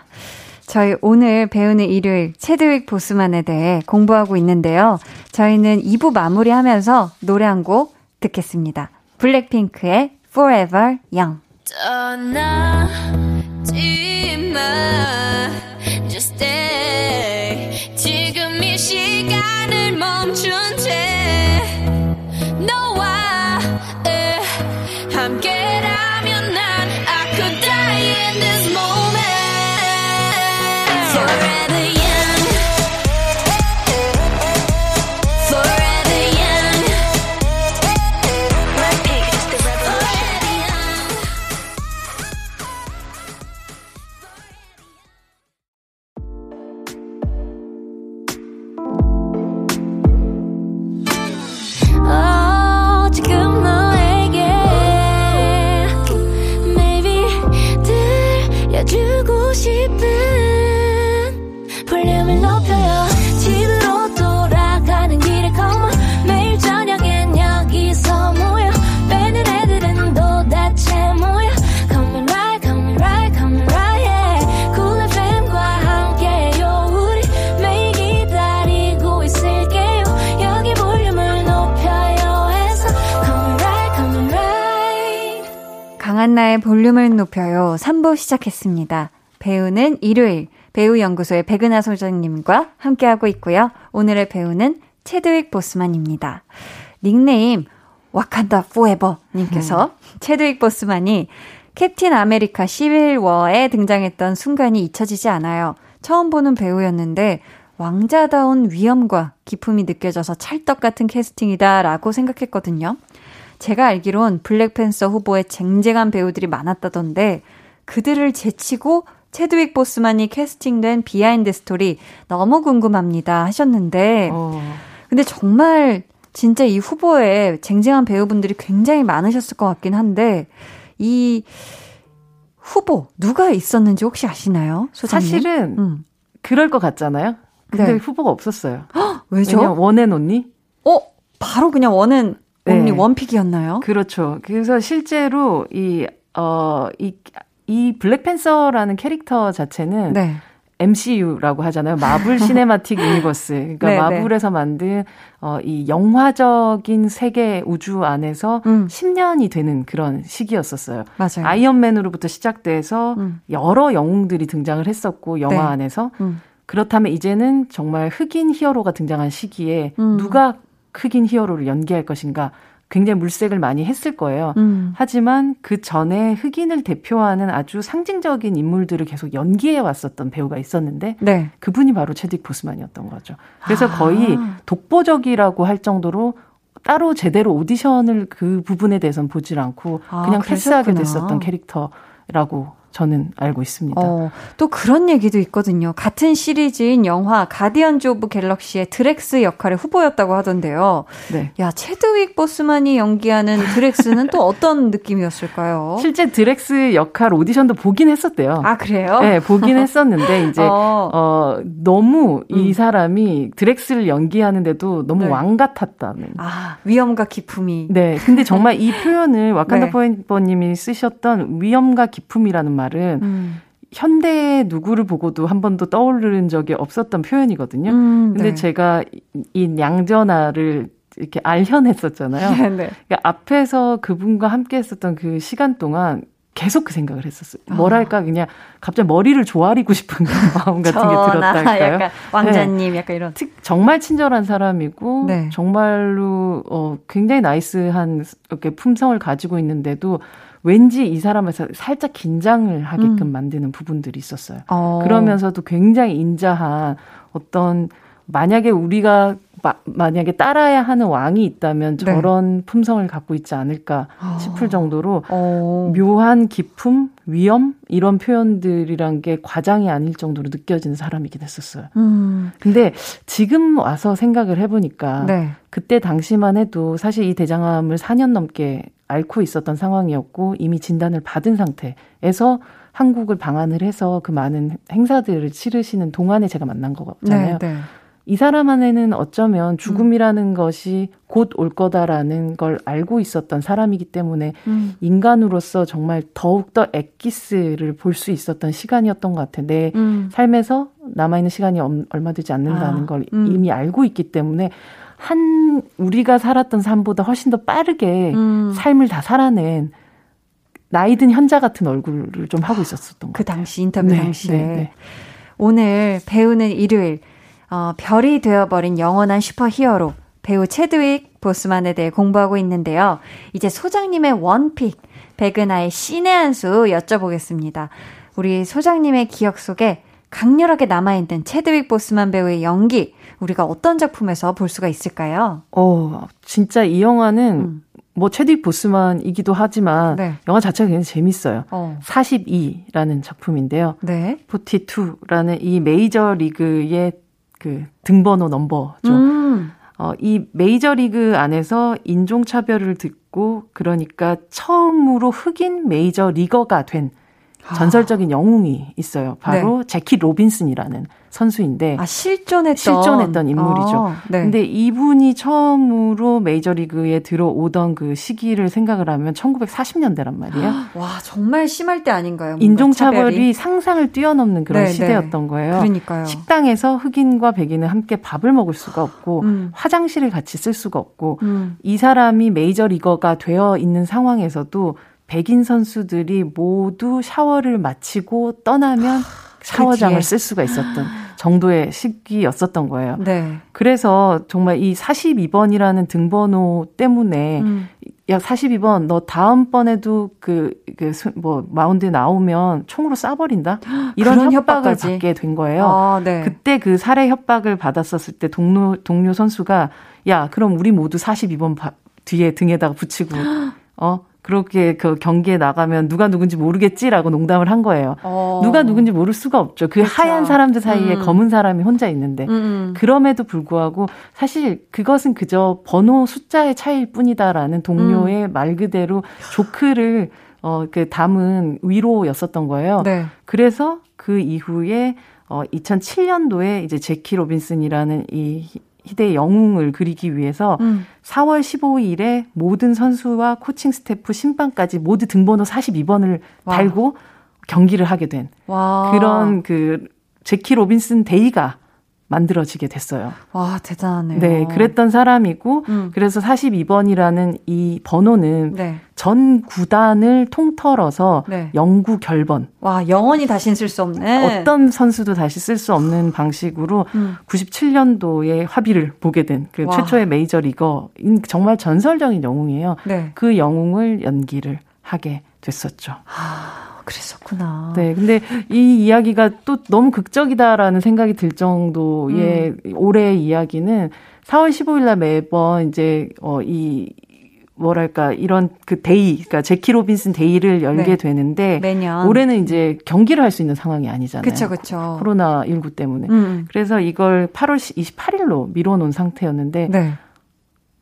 저희 오늘 배우는 일요일 체드윅 보스만에 대해 공부하고 있는데요. 저희는 2부 마무리하면서 노래 한 곡 듣겠습니다. 블랙핑크의 Forever Young. 떠나 높여요. 3부 시작했습니다. 배우는 일요일, 배우연구소의 백은하 소장님과 함께하고 있고요. 오늘의 배우는 체드윅 보스만입니다. 닉네임, 와칸다 포에버 님께서 음. 체드윅 보스만이 캡틴 아메리카 시빌워에 등장했던 순간이 잊혀지지 않아요. 처음 보는 배우였는데 왕자다운 위엄과 기품이 느껴져서 찰떡 같은 캐스팅이다라고 생각했거든요. 제가 알기론 블랙팬서 후보에 쟁쟁한 배우들이 많았다던데 그들을 제치고 체드윅 보스만이 캐스팅된 behind story 너무 궁금합니다 하셨는데 어. 근데 정말 진짜 이 후보에 쟁쟁한 배우분들이 굉장히 많으셨을 것 같긴 한데 이 후보 누가 있었는지 혹시 아시나요? 소장님? 사실은 음. 그럴 것 같잖아요. 근데 네. 후보가 없었어요. 헉, 왜죠? 원앤 언니? 어, 바로 그냥 원앤 언니 네. one pick이었나요? 그렇죠. 그래서 실제로 이, 어, 이, 이 블랙팬서라는 캐릭터 자체는 네. MCU라고 하잖아요. 마블 시네마틱 유니버스. 그러니까 네, 네, 마블에서 만든 어, 이 영화적인 세계 우주 안에서 음. 10년이 되는 그런 시기였었어요. 맞아요. 아이언맨으로부터 시작돼서 음. 여러 영웅들이 등장을 했었고 영화 네. 안에서 음. 그렇다면 이제는 정말 흑인 히어로가 등장한 시기에 음. 누가 흑인 히어로를 연기할 것인가 굉장히 물색을 많이 했을 거예요. 음. 하지만 그 전에 흑인을 대표하는 아주 상징적인 인물들을 계속 연기해 왔었던 배우가 있었는데 네. 그분이 바로 체딕 보스만이었던 거죠. 그래서 아. 거의 독보적이라고 할 정도로 따로 제대로 오디션을 그 부분에 대해서는 보질 않고 아, 그냥 패스하게 됐었던 캐릭터라고 저는 알고 있습니다. 어, 또 그런 얘기도 있거든요. 같은 시리즈인 영화 가디언즈 오브 갤럭시의 드렉스 역할의 후보였다고 하던데요. 네. 야, 체드윅 보스만이 연기하는 드렉스는 또 어떤 느낌이었을까요? 실제 드렉스 역할 오디션도 보긴 했었대요. 아, 그래요? 네, 보긴 했었는데 이제 어, 어 너무 음. 이 사람이 드렉스를 연기하는데도 너무 네. 왕 같았다는. 아, 위험과 기품이. 네. 근데 정말 이 표현을 와칸다 네. 포인버님이 쓰셨던 위험과 기품이라는 말은 음. 현대 누구를 보고도 한 번도 떠오르는 적이 없었던 표현이거든요. 음, 근데 네. 제가 이 양전아를 이렇게 알현했었잖아요. 네, 네. 그러니까 앞에서 그분과 함께 했었던 그 시간 동안 계속 그 생각을 했었어요. 아. 뭐랄까 그냥 갑자기 머리를 조아리고 싶은 마음 같은 게 들었달까요? 약간 왕자님 네. 약간 이런. 정말 친절한 사람이고 네. 정말로 어 굉장히 나이스한 이렇게 품성을 가지고 있는데도 왠지 이 사람에서 살짝 긴장을 하게끔 음. 만드는 부분들이 있었어요. 어. 그러면서도 굉장히 인자한 어떤 만약에 우리가 마, 만약에 따라야 하는 왕이 있다면 네. 저런 네. 품성을 갖고 있지 않을까 아. 싶을 정도로 어. 묘한 기품, 위험 이런 표현들이란 게 과장이 아닐 정도로 느껴지는 사람이긴 했었어요. 음. 근데 지금 와서 생각을 해보니까 네. 그때 당시만 해도 사실 이 대장암을 4년 넘게 앓고 있었던 상황이었고 이미 진단을 받은 상태에서 한국을 방한을 해서 그 많은 행사들을 치르시는 동안에 제가 만난 거잖아요. 네, 네. 이 사람 안에는 어쩌면 죽음이라는 음. 것이 곧 올 거다라는 걸 알고 있었던 사람이기 때문에 음. 인간으로서 정말 더욱더 엑기스를 볼 수 있었던 시간이었던 것 같아요. 내 음. 삶에서 남아있는 시간이 얼마 되지 않는다는 아. 걸 음. 이미 알고 있기 때문에 한 우리가 살았던 삶보다 훨씬 더 빠르게 음. 삶을 다 살아낸 나이든 현자 같은 얼굴을 좀 하고 있었었던 그 당시 인터뷰 네, 당시에 네, 네. 오늘 배우는 일요일 어, 별이 되어버린 영원한 슈퍼히어로 배우 체드윅 보스만에 대해 공부하고 있는데요. 이제 소장님의 원픽 백은하의 신의 한 수 여쭤보겠습니다. 우리 소장님의 기억 속에 강렬하게 남아있는 체드윅 보스만 배우의 연기 우리가 어떤 작품에서 볼 수가 있을까요? 어, 진짜 이 영화는 음. 뭐 체딕 보스만이기도 하지만 네. 영화 자체가 굉장히 재밌어요. 어. 42라는 작품인데요. 네. 42라는 이 메이저 리그의 그 등번호 넘버죠. 음. 어, 이 메이저 리그 안에서 인종 차별을 뚫고 그러니까 처음으로 흑인 메이저 리거가 된 전설적인 영웅이 있어요. 바로 네. 제키 로빈슨이라는 선수인데 아, 실존했던 실존했던 인물이죠. 아, 네. 근데 이분이 처음으로 메이저리그에 들어오던 그 시기를 생각을 하면 1940년대란 말이에요. 와, 정말 심할 때 아닌가요? 인종차별이 차별이? 상상을 뛰어넘는 그런 네, 네. 시대였던 거예요. 그러니까요. 식당에서 흑인과 백인은 함께 밥을 먹을 수가 없고 음. 화장실을 같이 쓸 수가 없고 음. 이 사람이 메이저리거가 되어 있는 상황에서도 백인 선수들이 모두 샤워를 마치고 떠나면 샤워장을 그쓸 수가 있었던 정도의 시기였었던 거예요. 네. 그래서 정말 이 42번이라는 등번호 때문에 음. 야 42번 너 다음번에도 그 그뭐 마운드 에 나오면 총으로 쏴버린다 이런 협박을 협박까지. 받게 된 거예요. 아, 네. 그때 그 살해 협박을 받았었을 때 동료 동료 선수가 야 그럼 우리 모두 42번 바, 뒤에 등에다가 붙이고 어 그렇게 그 경기에 나가면 누가 누군지 모르겠지라고 농담을 한 거예요. 어. 누가 누군지 모를 수가 없죠. 그 그렇죠. 하얀 사람들 사이에 음. 검은 사람이 혼자 있는데 음, 음. 그럼에도 불구하고 사실 그것은 그저 번호 숫자의 차이일 뿐이다라는 동료의 음. 말 그대로 조크를 어 그 담은 위로였었던 거예요. 네. 그래서 그 이후에 어 2007년도에 이제 제키 로빈슨이라는 이 희대의 영웅을 그리기 위해서 음. 4월 15일에 모든 선수와 코칭 스태프, 심판까지 모두 등번호 42번을 와. 달고 경기를 하게 된 와. 그런 그 제키 로빈슨 데이가 만들어지게 됐어요. 와, 대단하네요. 네, 그랬던 사람이고, 음. 그래서 42번이라는 이 번호는 네. 전 구단을 통틀어서 네. 영구 결번. 와, 영원히 다신 쓸수 없는. 어떤 선수도 다시 쓸 수 없는 방식으로 음. 97년도에 합의를 보게 된 그 최초의 메이저 리거, 정말 전설적인 영웅이에요. 네. 그 영웅을 연기를 하게 됐었죠. 하... 그랬었구나. 네, 근데 이 이야기가 또 너무 극적이다라는 생각이 들 정도의 음. 올해의 이야기는 4월 15일 날 매번 이제 어이 뭐랄까 이런 그 day, 그러니까 제키 로빈슨 데이를 열게 네. 되는데 매년 올해는 이제 경기를 할 수 있는 상황이 아니잖아요. 그렇죠, 그렇죠. 코로나 19 때문에. 음. 그래서 이걸 8월 28일로 미뤄 놓은 상태였는데 네.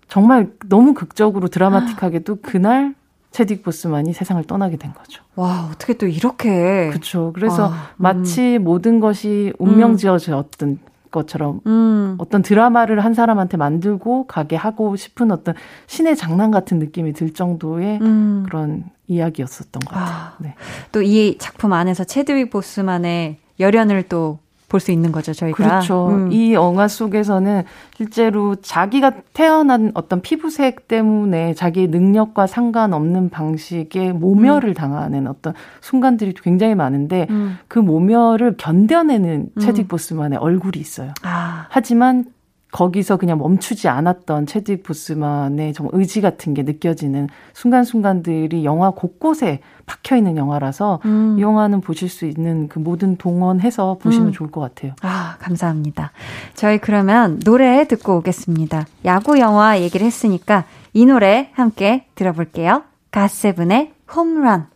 정말 너무 극적으로 드라마틱하게도 그날 체딕 보스만이 세상을 떠나게 된 거죠. 와, 어떻게 또 이렇게. 그렇죠. 그래서 아, 음. 마치 모든 것이 운명 지어졌던 음. 것처럼 음. 어떤 드라마를 한 사람한테 만들고 가게 하고 싶은 어떤 신의 장난 같은 느낌이 들 정도의 음. 그런 이야기였었던 것 같아요. 아, 네. 또 이 작품 안에서 체드윅 보스만의 열연을 또 볼 수 있는 거죠, 저희가. 그렇죠. 음. 이 영화 속에서는 실제로 자기가 태어난 어떤 피부색 때문에 자기의 능력과 상관없는 방식의 모멸을 음. 당하는 어떤 순간들이 굉장히 많은데 음. 그 모멸을 견뎌내는 음. 체딕 보스만의 얼굴이 있어요. 아. 하지만 거기서 그냥 멈추지 않았던 체드윅 보스만의 정말 의지 같은 게 느껴지는 순간순간들이 영화 곳곳에 박혀 있는 영화라서 음. 이 영화는 보실 수 있는 그 모든 동원해서 보시면 음. 좋을 것 같아요. 아, 감사합니다. 저희 그러면 노래 듣고 오겠습니다. 야구 영화 얘기를 했으니까 이 노래 함께 들어볼게요. 가세븐의 홈런.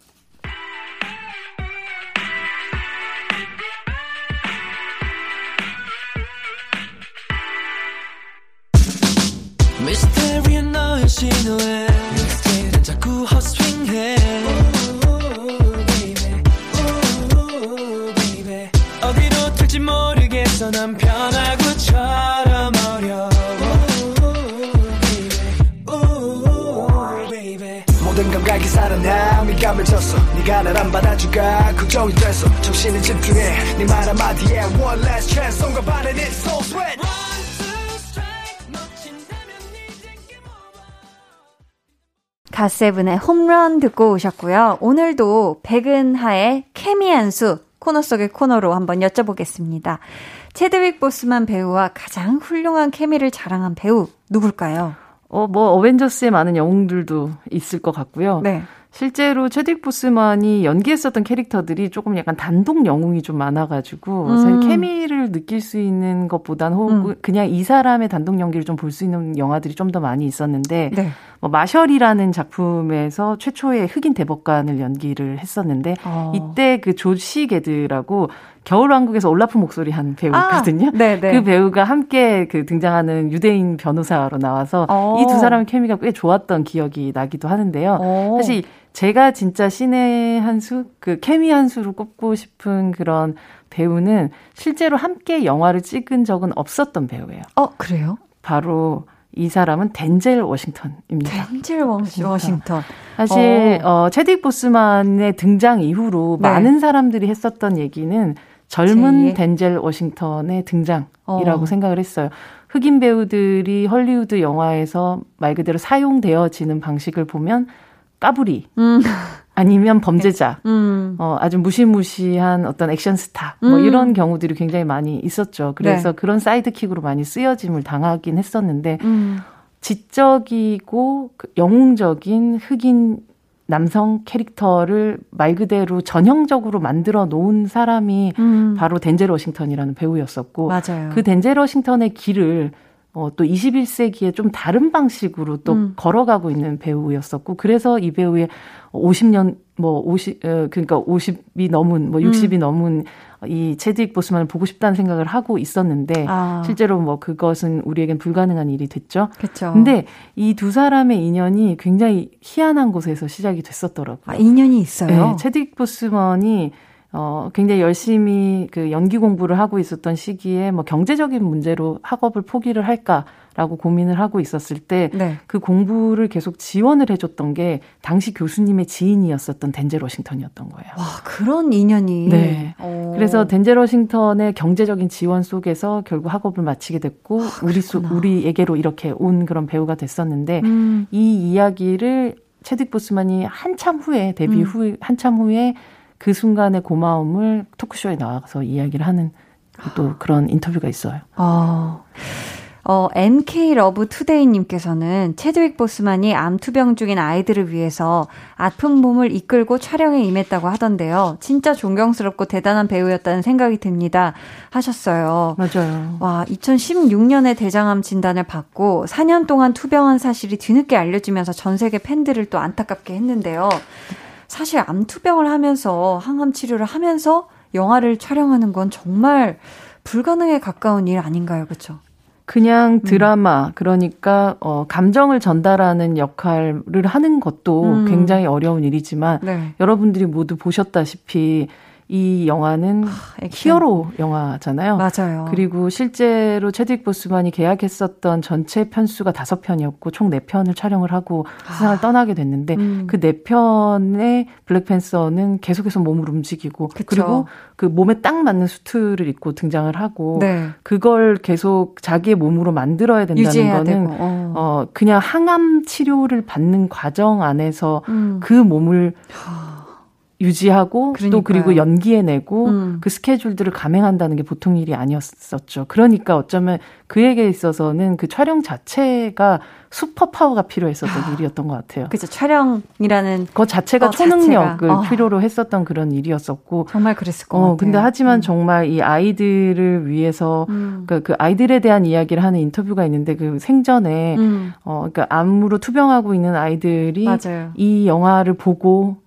신호에 믹스테이는 자꾸 헛스윙해 어디로 튈지 모르겠어 난 변화구처럼 어려워 모든 감각이 살아나 미감을 줬어 네가 날 안 받아줄까 걱정이 됐어 정신을 집중해 네말 한마디에 One last chance 거 바른 it's so sweat 가세븐의 홈런 듣고 오셨고요. 오늘도 백은하의 케미 한수 코너 속의 코너로 한번 여쭤보겠습니다. 체드윅 보스만 배우와 가장 훌륭한 케미를 자랑한 배우 누굴까요? 어, 뭐 어벤져스의 많은 영웅들도 있을 것 같고요. 네. 실제로 체딕 보스만이 연기했었던 캐릭터들이 조금 약간 단독 영웅이 좀 많아가지고 음. 사실 케미를 느낄 수 있는 것보다는 혹은 음. 그냥 이 사람의 단독 연기를 좀 볼 수 있는 영화들이 좀 더 많이 있었는데 네. 뭐 마셜이라는 작품에서 최초의 흑인 대법관을 연기를 했었는데 어. 이때 그 조시 게드라고 겨울왕국에서 올라프 목소리 한 배우거든요. 아, 그 배우가 함께 그 등장하는 유대인 변호사로 나와서 어. 이두 사람의 케미가 꽤 좋았던 기억이 나기도 하는데요. 어. 사실 제가 진짜 신의 한 수, 그 케미 한 수로 꼽고 싶은 그런 배우는 실제로 함께 영화를 찍은 적은 없었던 배우예요. 어, 그래요? 바로 이 사람은 덴젤 워싱턴입니다. 덴젤 워싱턴. 사실 어, 어 체딕 보스만의 등장 이후로 네. 많은 사람들이 했었던 얘기는 젊은 제 덴젤 워싱턴의 등장이라고 어. 생각을 했어요. 흑인 배우들이 헐리우드 영화에서 말 그대로 사용되어지는 방식을 보면 까불이 음. 아니면 범죄자, 음. 어, 아주 무시무시한 어떤 액션 스타, 뭐 음. 이런 경우들이 굉장히 많이 있었죠. 그래서 네. 그런 sidekick으로 많이 쓰여짐을 당하긴 했었는데, 음. 지적이고 그 영웅적인 흑인 남성 캐릭터를 말 그대로 전형적으로 만들어 놓은 사람이 음. 바로 덴젤 워싱턴이라는 배우였었고, 맞아요. 그 덴젤 워싱턴의 길을 어, 또 21세기에 좀 다른 방식으로 또 음. 걸어가고 있는 배우였었고, 그래서 이 배우의 50년, 뭐, 50, 어, 그러니까 50이 넘은, 뭐 60이 음. 넘은 이 체드윅 보스만을 보고 싶다는 생각을 하고 있었는데, 아. 실제로 뭐 그것은 우리에겐 불가능한 일이 됐죠. 그쵸. 근데 이 두 사람의 인연이 굉장히 희한한 곳에서 시작이 됐었더라고요. 아, 인연이 있어요? 네, 체드윅 보스만이 어, 굉장히 열심히 그 연기 공부를 하고 있었던 시기에 뭐 경제적인 문제로 학업을 포기를 할까라고 고민을 하고 있었을 때그 네. 그 공부를 계속 지원을 해줬던 게 당시 교수님의 지인이었었던 덴젤 워싱턴이었던 거예요. 와, 그런 인연이. 네. 오. 그래서 덴젤 워싱턴의 경제적인 지원 속에서 결국 학업을 마치게 됐고, 아, 우리, 수, 우리에게로 이렇게 온 그런 배우가 됐었는데, 음. 이 이야기를 체딕 보스만이 한참 후에, 데뷔 음. 후, 한참 후에 그 순간의 고마움을 토크쇼에 나와서 이야기를 하는 또 그런 인터뷰가 있어요. 어. 어, MK 러브 투데이님께서는 체드윅 보스만이 암투병 중인 아이들을 위해서 아픈 몸을 이끌고 촬영에 임했다고 하던데요. 진짜 존경스럽고 대단한 배우였다는 생각이 듭니다. 하셨어요. 맞아요. 와, 2016년에 대장암 진단을 받고 4년 동안 투병한 사실이 뒤늦게 알려지면서 전 세계 팬들을 또 안타깝게 했는데요. 사실 암투병을 하면서 항암 치료를 하면서 영화를 촬영하는 건 정말 불가능에 가까운 일 아닌가요? 그렇죠? 그냥 음. 드라마 음. 그러니까 어 감정을 전달하는 역할을 하는 것도 음. 굉장히 어려운 일이지만 네. 여러분들이 모두 보셨다시피 이 영화는 아, 히어로 영화잖아요. 맞아요. 그리고 실제로 체딕 보스만이 계약했었던 전체 편수가 다섯 편이었고 총 네 편을 촬영을 하고 아. 세상을 떠나게 됐는데 음. 그네 편의 블랙팬서는 계속해서 몸을 움직이고 그쵸. 그리고 그 몸에 딱 맞는 수트를 입고 등장을 하고 네. 그걸 계속 자기의 몸으로 만들어야 된다는 거는 어. 어. 그냥 항암 치료를 받는 과정 안에서 음. 그 몸을 유지하고 그러니까요. 또 그리고 연기해내고 음. 그 스케줄들을 감행한다는 게 보통 일이 아니었었죠. 그러니까 어쩌면 그에게 있어서는 그 촬영 자체가 슈퍼 파워가 필요했었던 아, 일이었던 것 같아요. 그죠. 촬영이라는 그 자체가 어, 초능력을 자체가. 어. 필요로 했었던 그런 일이었었고 정말 그랬을 것 어, 같아요. 근데 하지만 음. 정말 이 아이들을 위해서 음. 그, 그 아이들에 대한 이야기를 하는 인터뷰가 있는데 그 생전에 음. 어 그러니까 암으로 투병하고 있는 아이들이 맞아요. 이 영화를 보고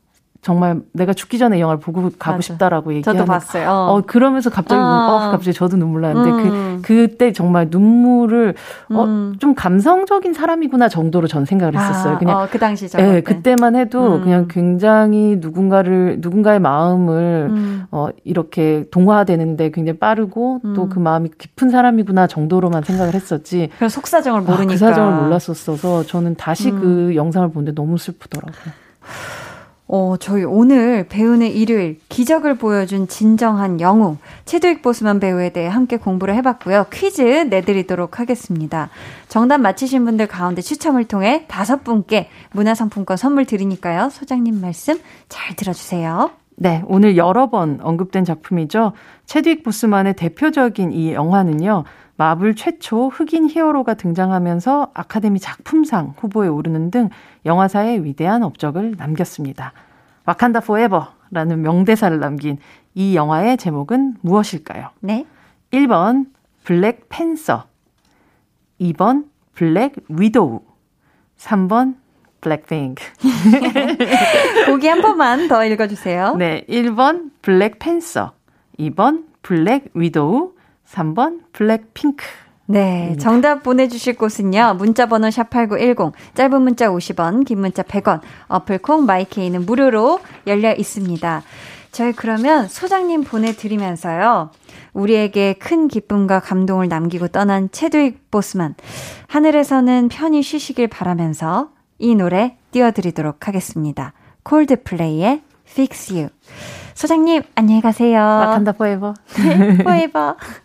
정말 내가 죽기 전에 영화를 보고 가고 맞아. 싶다라고 얘기하는. 저도 봤어요. 어, 그러면서 갑자기 어, 어 갑자기 저도 눈물 나는데 그, 음. 그 그때 정말 눈물을 어, 음. 좀 감성적인 사람이구나 정도로 전 생각을 했었어요. 아, 그냥 어, 그 당시 저 네, 그때만 해도 음. 그냥 굉장히 누군가를 누군가의 마음을 음. 어 이렇게 동화되는데 굉장히 빠르고 또그 음. 마음이 깊은 사람이구나 정도로만 생각을 했었지. 그런 속사정을 모르니까 아, 그 사정을 몰랐었어서 저는 다시 그 음. 영상을 보는데 너무 슬프더라고요. 어, 저희 오늘 배우는 일요일 기적을 보여준 진정한 영웅 최도익 보스만 배우에 대해 함께 공부를 해봤고요. 퀴즈 내드리도록 하겠습니다. 정답 맞히신 분들 가운데 추첨을 통해 다섯 분께 문화상품권 선물 드리니까요. 소장님 말씀 잘 들어주세요. 네, 오늘 여러 번 언급된 작품이죠. 체드윅 보스만의 대표적인 이 영화는요. 마블 최초 흑인 히어로가 등장하면서 아카데미 작품상 후보에 오르는 등 영화사의 위대한 업적을 남겼습니다. 와칸다 forever라는 명대사를 남긴 이 영화의 제목은 무엇일까요? 네. 1번 블랙 팬서 2번 블랙 위도우 3번 블랙핑크 보기 한 번만 더 읽어주세요. 네. 1번 블랙 팬서 2번 블랙 위도우 3번 블랙핑크. 네, 정답 보내주실 곳은요. 문자번호 샵8910, 짧은 문자 50원, 긴 문자 100원, 어플콩 마이케이는 무료로 열려 있습니다. 저희 그러면 소장님 보내드리면서요. 우리에게 큰 기쁨과 감동을 남기고 떠난 체드윅 보스만. 하늘에서는 편히 쉬시길 바라면서 이 노래 띄워드리도록 하겠습니다. 콜드플레이의 Fix You. 소장님, 안녕히 가세요. 마칸다 포에버. 네, 포에버.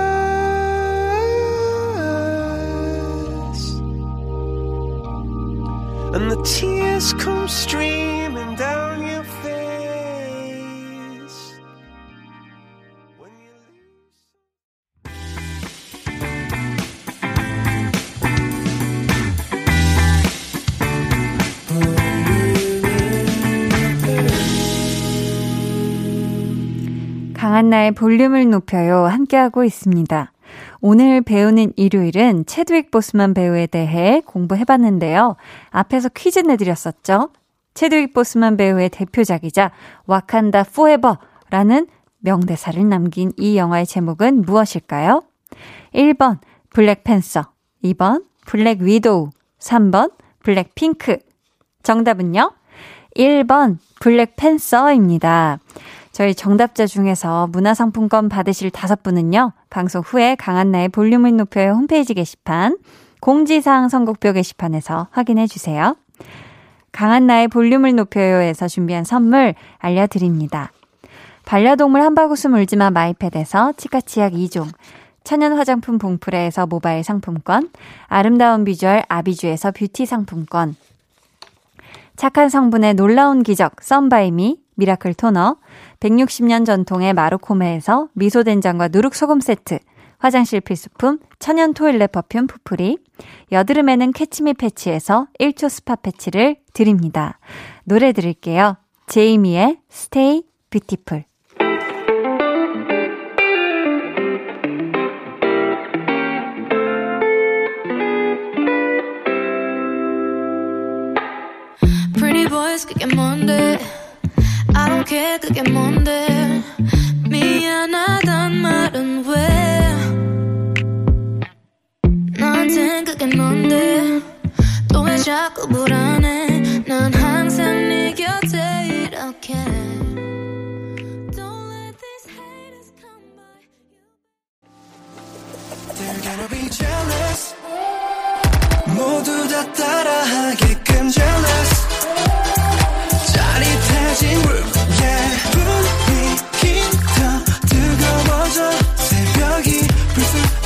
And the tears come streaming down your face. When you lose. 강한나의 볼륨을 높여요. 함께하고 있습니다. 오늘 배우는 일요일은 체드윅 보스만 배우에 대해 공부해봤는데요. 앞에서 퀴즈 내드렸었죠. 체드윅 보스만 배우의 대표작이자 와칸다 forever라는 명대사를 남긴 이 영화의 제목은 무엇일까요? 1번 블랙팬서, 2번 블랙 위도우, 3번 블랙핑크. 정답은요? 1번 블랙팬서입니다. 저희 정답자 중에서 문화상품권 받으실 다섯 분은요, 방송 후에 강한나의 볼륨을 높여요 홈페이지 게시판, 공지사항 선곡표 게시판에서 확인해 주세요. 강한나의 볼륨을 높여요에서 준비한 선물 알려드립니다. 반려동물 한바구스 물지마 마이패드에서 치카치약 2종, 천연 화장품 봉프레에서 모바일 상품권, 아름다운 비주얼 아비주에서 뷰티 상품권, 착한 성분의 놀라운 기적 썬바이미 미라클 토너, 160년 전통의 마루코메에서 미소된장과 누룩소금 세트, 화장실 필수품 천연 toilet perfume 푸풀이, 여드름에는 캐치미 패치에서 1초 스파 패치를 드립니다. 노래 들을게요. 제이미의 Stay Beautiful. 그게 뭔데 I don't care 그게 뭔데 미안하단 말은 왜 나한텐 그게 뭔데 또 왜 자꾸 불안해 난 항상 네 곁에 이렇게 Don't let these haters come by Gonna be jealous 모두 다 따라하게끔 jealous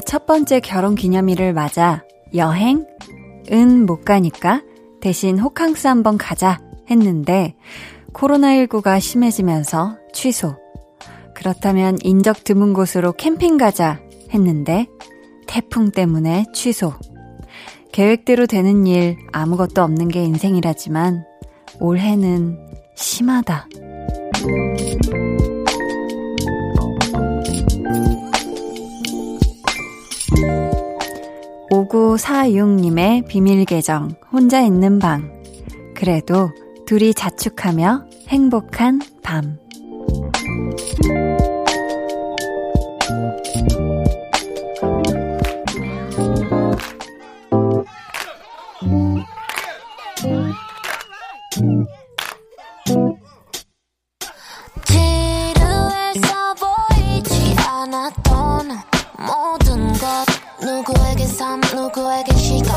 첫 번째 결혼 기념일을 맞아 여행? 은 못 가니까 대신 호캉스 한번 가자 했는데 코로나19가 심해지면서 취소. 그렇다면 인적 드문 곳으로 캠핑 가자 했는데 태풍 때문에 취소. 계획대로 되는 일 아무것도 없는 게 인생이라지만 올해는 심하다. 5946님의 비밀 계정, 혼자 있는 방. 그래도 둘이 자축하며 행복한 밤. 누구에겐 시간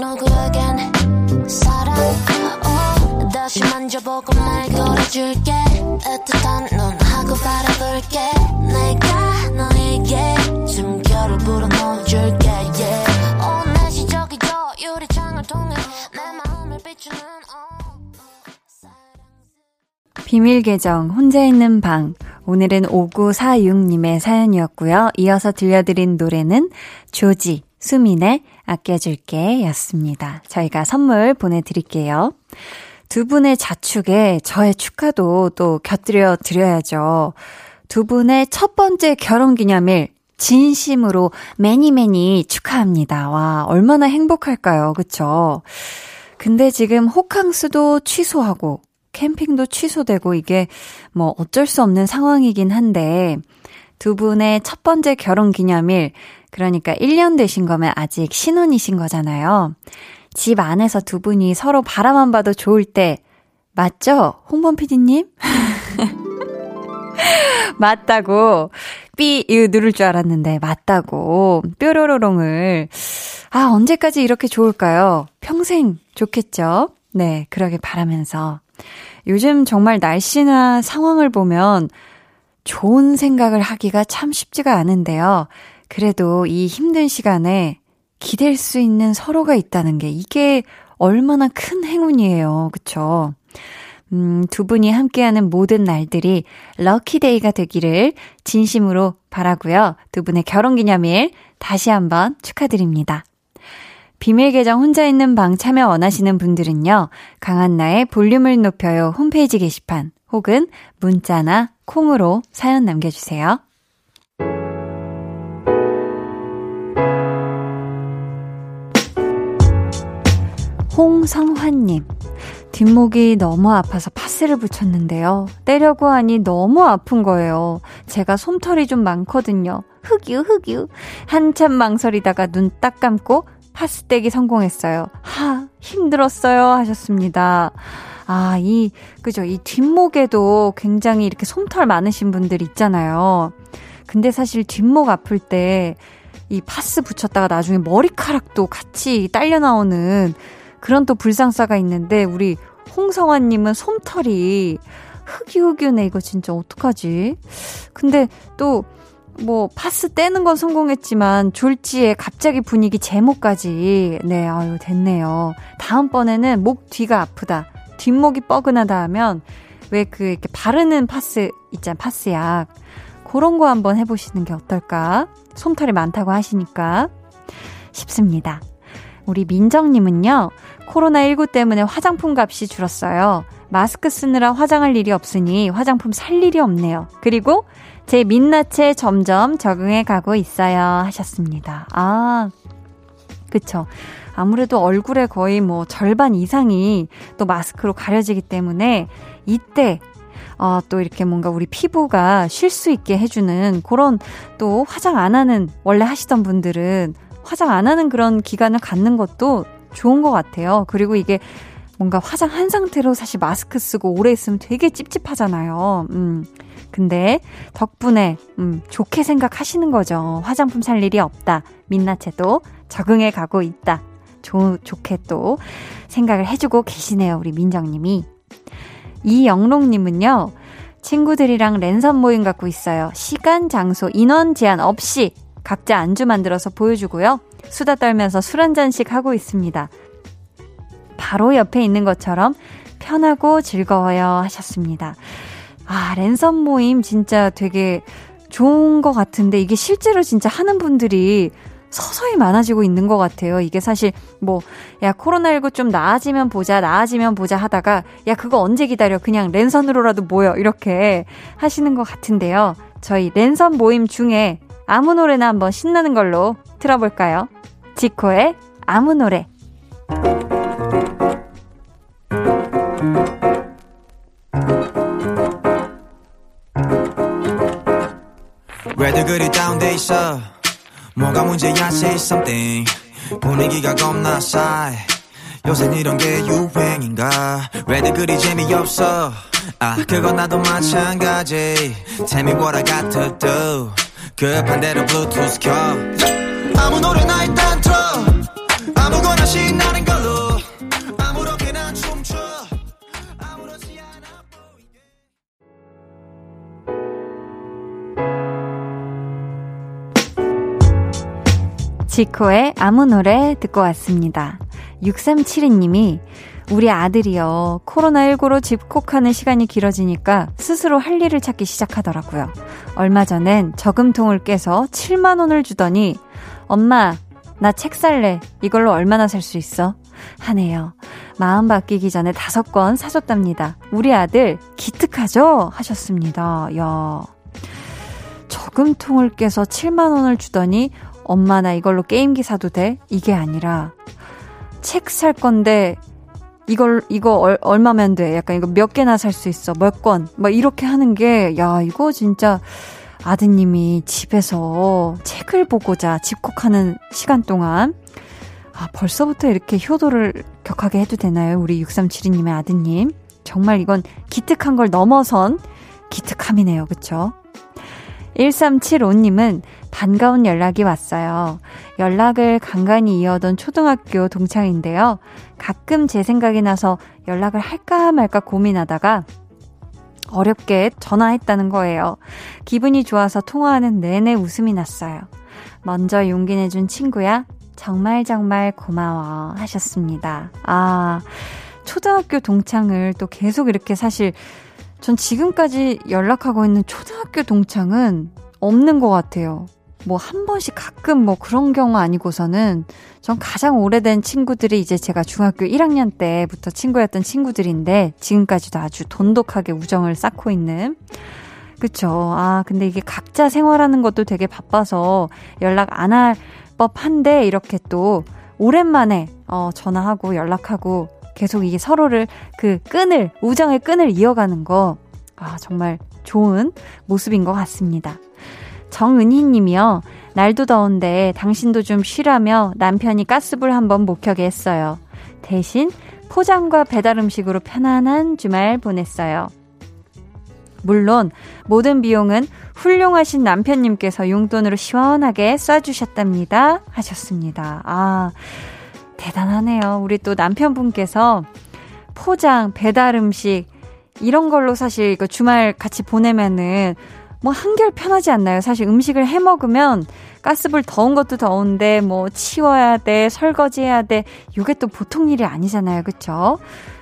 누구에겐 사랑. oh, 다시 만져보고 말 걸어줄게. 애틋한 눈하고 바라볼게. 내가 너에게 숨결을 불어넣어줄게. Yeah. oh, 날씨 저기 저 유리창을 통해 내 마음을 비추는 oh. 비밀 계정 혼자 있는 방 오늘은 5946님의 사연이었고요. 이어서 들려드린 노래는 조지 수민의 아껴줄게 였습니다. 저희가 선물 보내드릴게요. 두 분의 자축에 저의 축하도 또 곁들여 드려야죠. 두 분의 첫 번째 결혼 기념일 진심으로 매니 매니 축하합니다. 와, 얼마나 행복할까요? 그쵸? 근데 지금 호캉스도 취소하고 캠핑도 취소되고 이게 뭐 어쩔 수 없는 상황이긴 한데 두 분의 첫 번째 결혼 기념일 그러니까 1년 되신 거면 아직 신혼이신 거잖아요. 집 안에서 두 분이 서로 바라만 봐도 좋을 때, 맞죠? 홍범 PD님? 맞다고. 삐, 이거 누를 줄 알았는데, 맞다고. 뾰로로롱을. 아, 언제까지 이렇게 좋을까요? 평생 좋겠죠? 네, 그러길 바라면서. 요즘 정말 날씨나 상황을 보면 좋은 생각을 하기가 참 쉽지가 않은데요. 그래도 이 힘든 시간에 기댈 수 있는 서로가 있다는 게 이게 얼마나 큰 행운이에요. 그쵸? 음, 두 분이 함께하는 모든 날들이 럭키데이가 되기를 진심으로 바라고요. 두 분의 결혼 기념일 다시 한번 축하드립니다. 비밀 계정 혼자 있는 방 참여 원하시는 분들은요. 강한나의 볼륨을 높여요 홈페이지 게시판 혹은 문자나 콩으로 사연 남겨주세요. 홍성환님, 뒷목이 너무 아파서 파스를 붙였는데요. 떼려고 하니 너무 아픈 거예요. 제가 솜털이 좀 많거든요. 흑유, 흑유. 한참 망설이다가 눈 딱 감고 파스 떼기 성공했어요. 하, 힘들었어요. 하셨습니다. 아, 이, 그죠. 이 뒷목에도 굉장히 이렇게 솜털 많으신 분들 있잖아요. 근데 사실 뒷목 아플 때 이 파스 붙였다가 나중에 머리카락도 같이 딸려 나오는 그런 또 불상사가 있는데 우리 홍성환님은 솜털이 흑유흑유네 이거 진짜 어떡하지? 근데 또 뭐 파스 떼는 건 성공했지만 졸지에 갑자기 분위기 제목까지 네 아유 됐네요. 다음번에는 목 뒤가 아프다. 뒷목이 뻐근하다 하면 왜 그 이렇게 바르는 파스 있잖아 파스약 그런 거 한번 해보시는 게 어떨까? 솜털이 많다고 하시니까 싶습니다. 우리 민정님은요, 코로나19 때문에 화장품 값이 줄었어요. 마스크 쓰느라 화장할 일이 없으니 화장품 살 일이 없네요. 그리고 제 민낯에 점점 적응해 가고 있어요. 하셨습니다. 아, 그쵸. 아무래도 얼굴에 거의 뭐 절반 이상이 또 마스크로 가려지기 때문에 이때 어, 또 이렇게 뭔가 우리 피부가 쉴 수 있게 해주는 그런 또 화장 안 하는 원래 하시던 분들은 화장 안 하는 그런 기간을 갖는 것도 좋은 것 같아요. 그리고 이게 뭔가 화장 한 상태로 사실 마스크 쓰고 오래 있으면 되게 찝찝하잖아요. 음. 근데 덕분에 음, 좋게 생각하시는 거죠. 화장품 살 일이 없다. 민낯에도 적응해 가고 있다. 조, 좋게 또 생각을 해주고 계시네요. 우리 민정님이. 이영롱님은요. 친구들이랑 랜선 모임 갖고 있어요. 시간, 장소, 인원 제한 없이 각자 안주 만들어서 보여주고요. 수다 떨면서 술 한 잔씩 하고 있습니다. 바로 옆에 있는 것처럼 편하고 즐거워요 하셨습니다. 아, 랜선 모임 진짜 되게 좋은 것 같은데 이게 실제로 진짜 하는 분들이 서서히 많아지고 있는 것 같아요. 이게 사실 뭐, 야, 코로나19 좀 나아지면 보자, 나아지면 보자 하다가, 야, 그거 언제 기다려? 그냥 랜선으로라도 모여. 이렇게 하시는 것 같은데요. 저희 랜선 모임 중에 아무 노래나 한번 신나는 걸로 틀어볼까요? 지코의 아무 노래. 그리 다운돼 있어. 뭐가 문제야 say something. 분위기가 겁나 싸해. 요새 이런 게 유행인가? 왜들 그리 재미없어? 아 그건 나도 마찬가지. Tell me what I got to do 급한 대로 블루투스 켜. 아무 노래나 일단 틀어. 아무거나 신나는 지코의 아무 노래 듣고 왔습니다. 6372님이 우리 아들이요. 코로나19로 집콕하는 시간이 길어지니까 스스로 할 일을 찾기 시작하더라고요. 얼마 전엔 저금통을 깨서 7만원을 주더니, 엄마, 나 책 살래. 이걸로 얼마나 살 수 있어? 하네요. 마음 바뀌기 전에 다섯 권 사줬답니다. 우리 아들 기특하죠? 하셨습니다. 야. 저금통을 깨서 7만 원을 주더니, 엄마 나 이걸로 게임기 사도 돼? 이게 아니라, 책 살 건데 이걸 이거 얼, 얼마면 돼? 약간 이거 몇 개나 살 수 있어? 몇 권? 막 이렇게 하는 게 야, 이거 진짜 아드님이 집에서 책을 보고자 집콕하는 시간 동안 아, 벌써부터 이렇게 효도를 격하게 해도 되나요? 우리 6372님의 아드님. 정말 이건 기특한 걸 넘어선 기특함이네요. 그쵸? 1375님은 반가운 연락이 왔어요. 연락을 간간히 이어던 초등학교 동창인데요. 가끔 제 생각이 나서 연락을 할까 말까 고민하다가 어렵게 전화했다는 거예요. 기분이 좋아서 통화하는 내내 웃음이 났어요. 먼저 용기 내준 친구야, 정말 정말 고마워 하셨습니다. 아, 초등학교 동창을 또 계속 이렇게 사실 전 지금까지 연락하고 있는 초등학교 동창은 없는 것 같아요. 뭐 한 번씩 가끔 뭐 그런 경우 아니고서는 전 가장 오래된 친구들이 이제 제가 중학교 1학년 때부터 친구였던 친구들인데 지금까지도 아주 돈독하게 우정을 쌓고 있는 그쵸. 아, 근데 이게 각자 생활하는 것도 되게 바빠서 연락 안 할 법한데 이렇게 또 오랜만에 어, 전화하고 연락하고 계속 이게 서로를 그 끈을, 우정의 끈을 이어가는 거, 아, 정말 좋은 모습인 것 같습니다. 정은희 님이요. 날도 더운데 당신도 좀 쉬라며 남편이 가스불 한번 못 켜게 했어요. 대신 포장과 배달 음식으로 편안한 주말 보냈어요. 물론 모든 비용은 훌륭하신 남편님께서 용돈으로 시원하게 쏴주셨답니다. 하셨습니다. 아, 대단하네요. 우리 또 남편분께서 포장, 배달 음식, 이런 걸로 사실 이거 주말 같이 보내면은 뭐 한결 편하지 않나요? 사실 음식을 해 먹으면 가스불 더운 것도 더운데 뭐 치워야 돼, 설거지해야 돼. 이게 또 보통 일이 아니잖아요. 그쵸?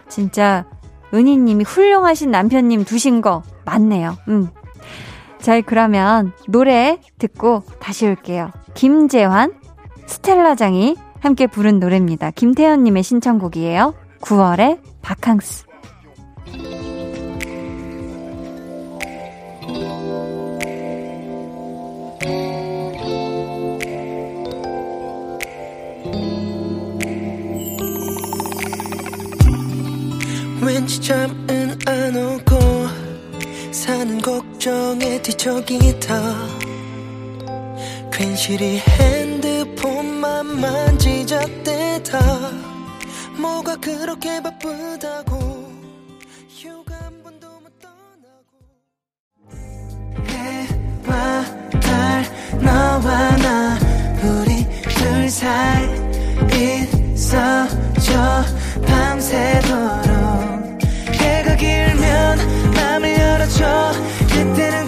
진짜 은희 님이 훌륭하신 남편님 두신 거 맞네요. 음. 자, 그러면 노래 듣고 다시 올게요. 김재환, 스텔라장이 함께 부른 노래입니다. 김태현님의 신청곡이에요. 9월의 바캉스. 왠지 잠은 안 오고 사는 걱정에 뒤척이다 괜시리 해 드폰만 만지작대다. 뭐가 그렇게 바쁘다고. 휴가 한 번도 못 떠나고. 해와 달 너와 나. 우리 둘 사이 있어줘. 밤새도록. 해가 길면 맘을 열어줘. 그때는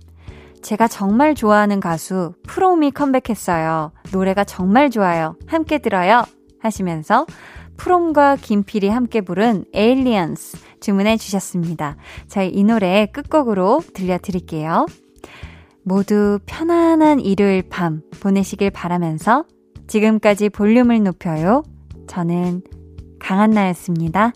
제가 정말 좋아하는 가수 프롬이 컴백했어요. 노래가 정말 좋아요. 함께 들어요. 하시면서 프롬과 김필이 함께 부른 Aliens 주문해 주셨습니다. 저희 이 노래 끝곡으로 들려드릴게요. 모두 편안한 일요일 밤 보내시길 바라면서 지금까지 볼륨을 높여요. 저는 강한나였습니다.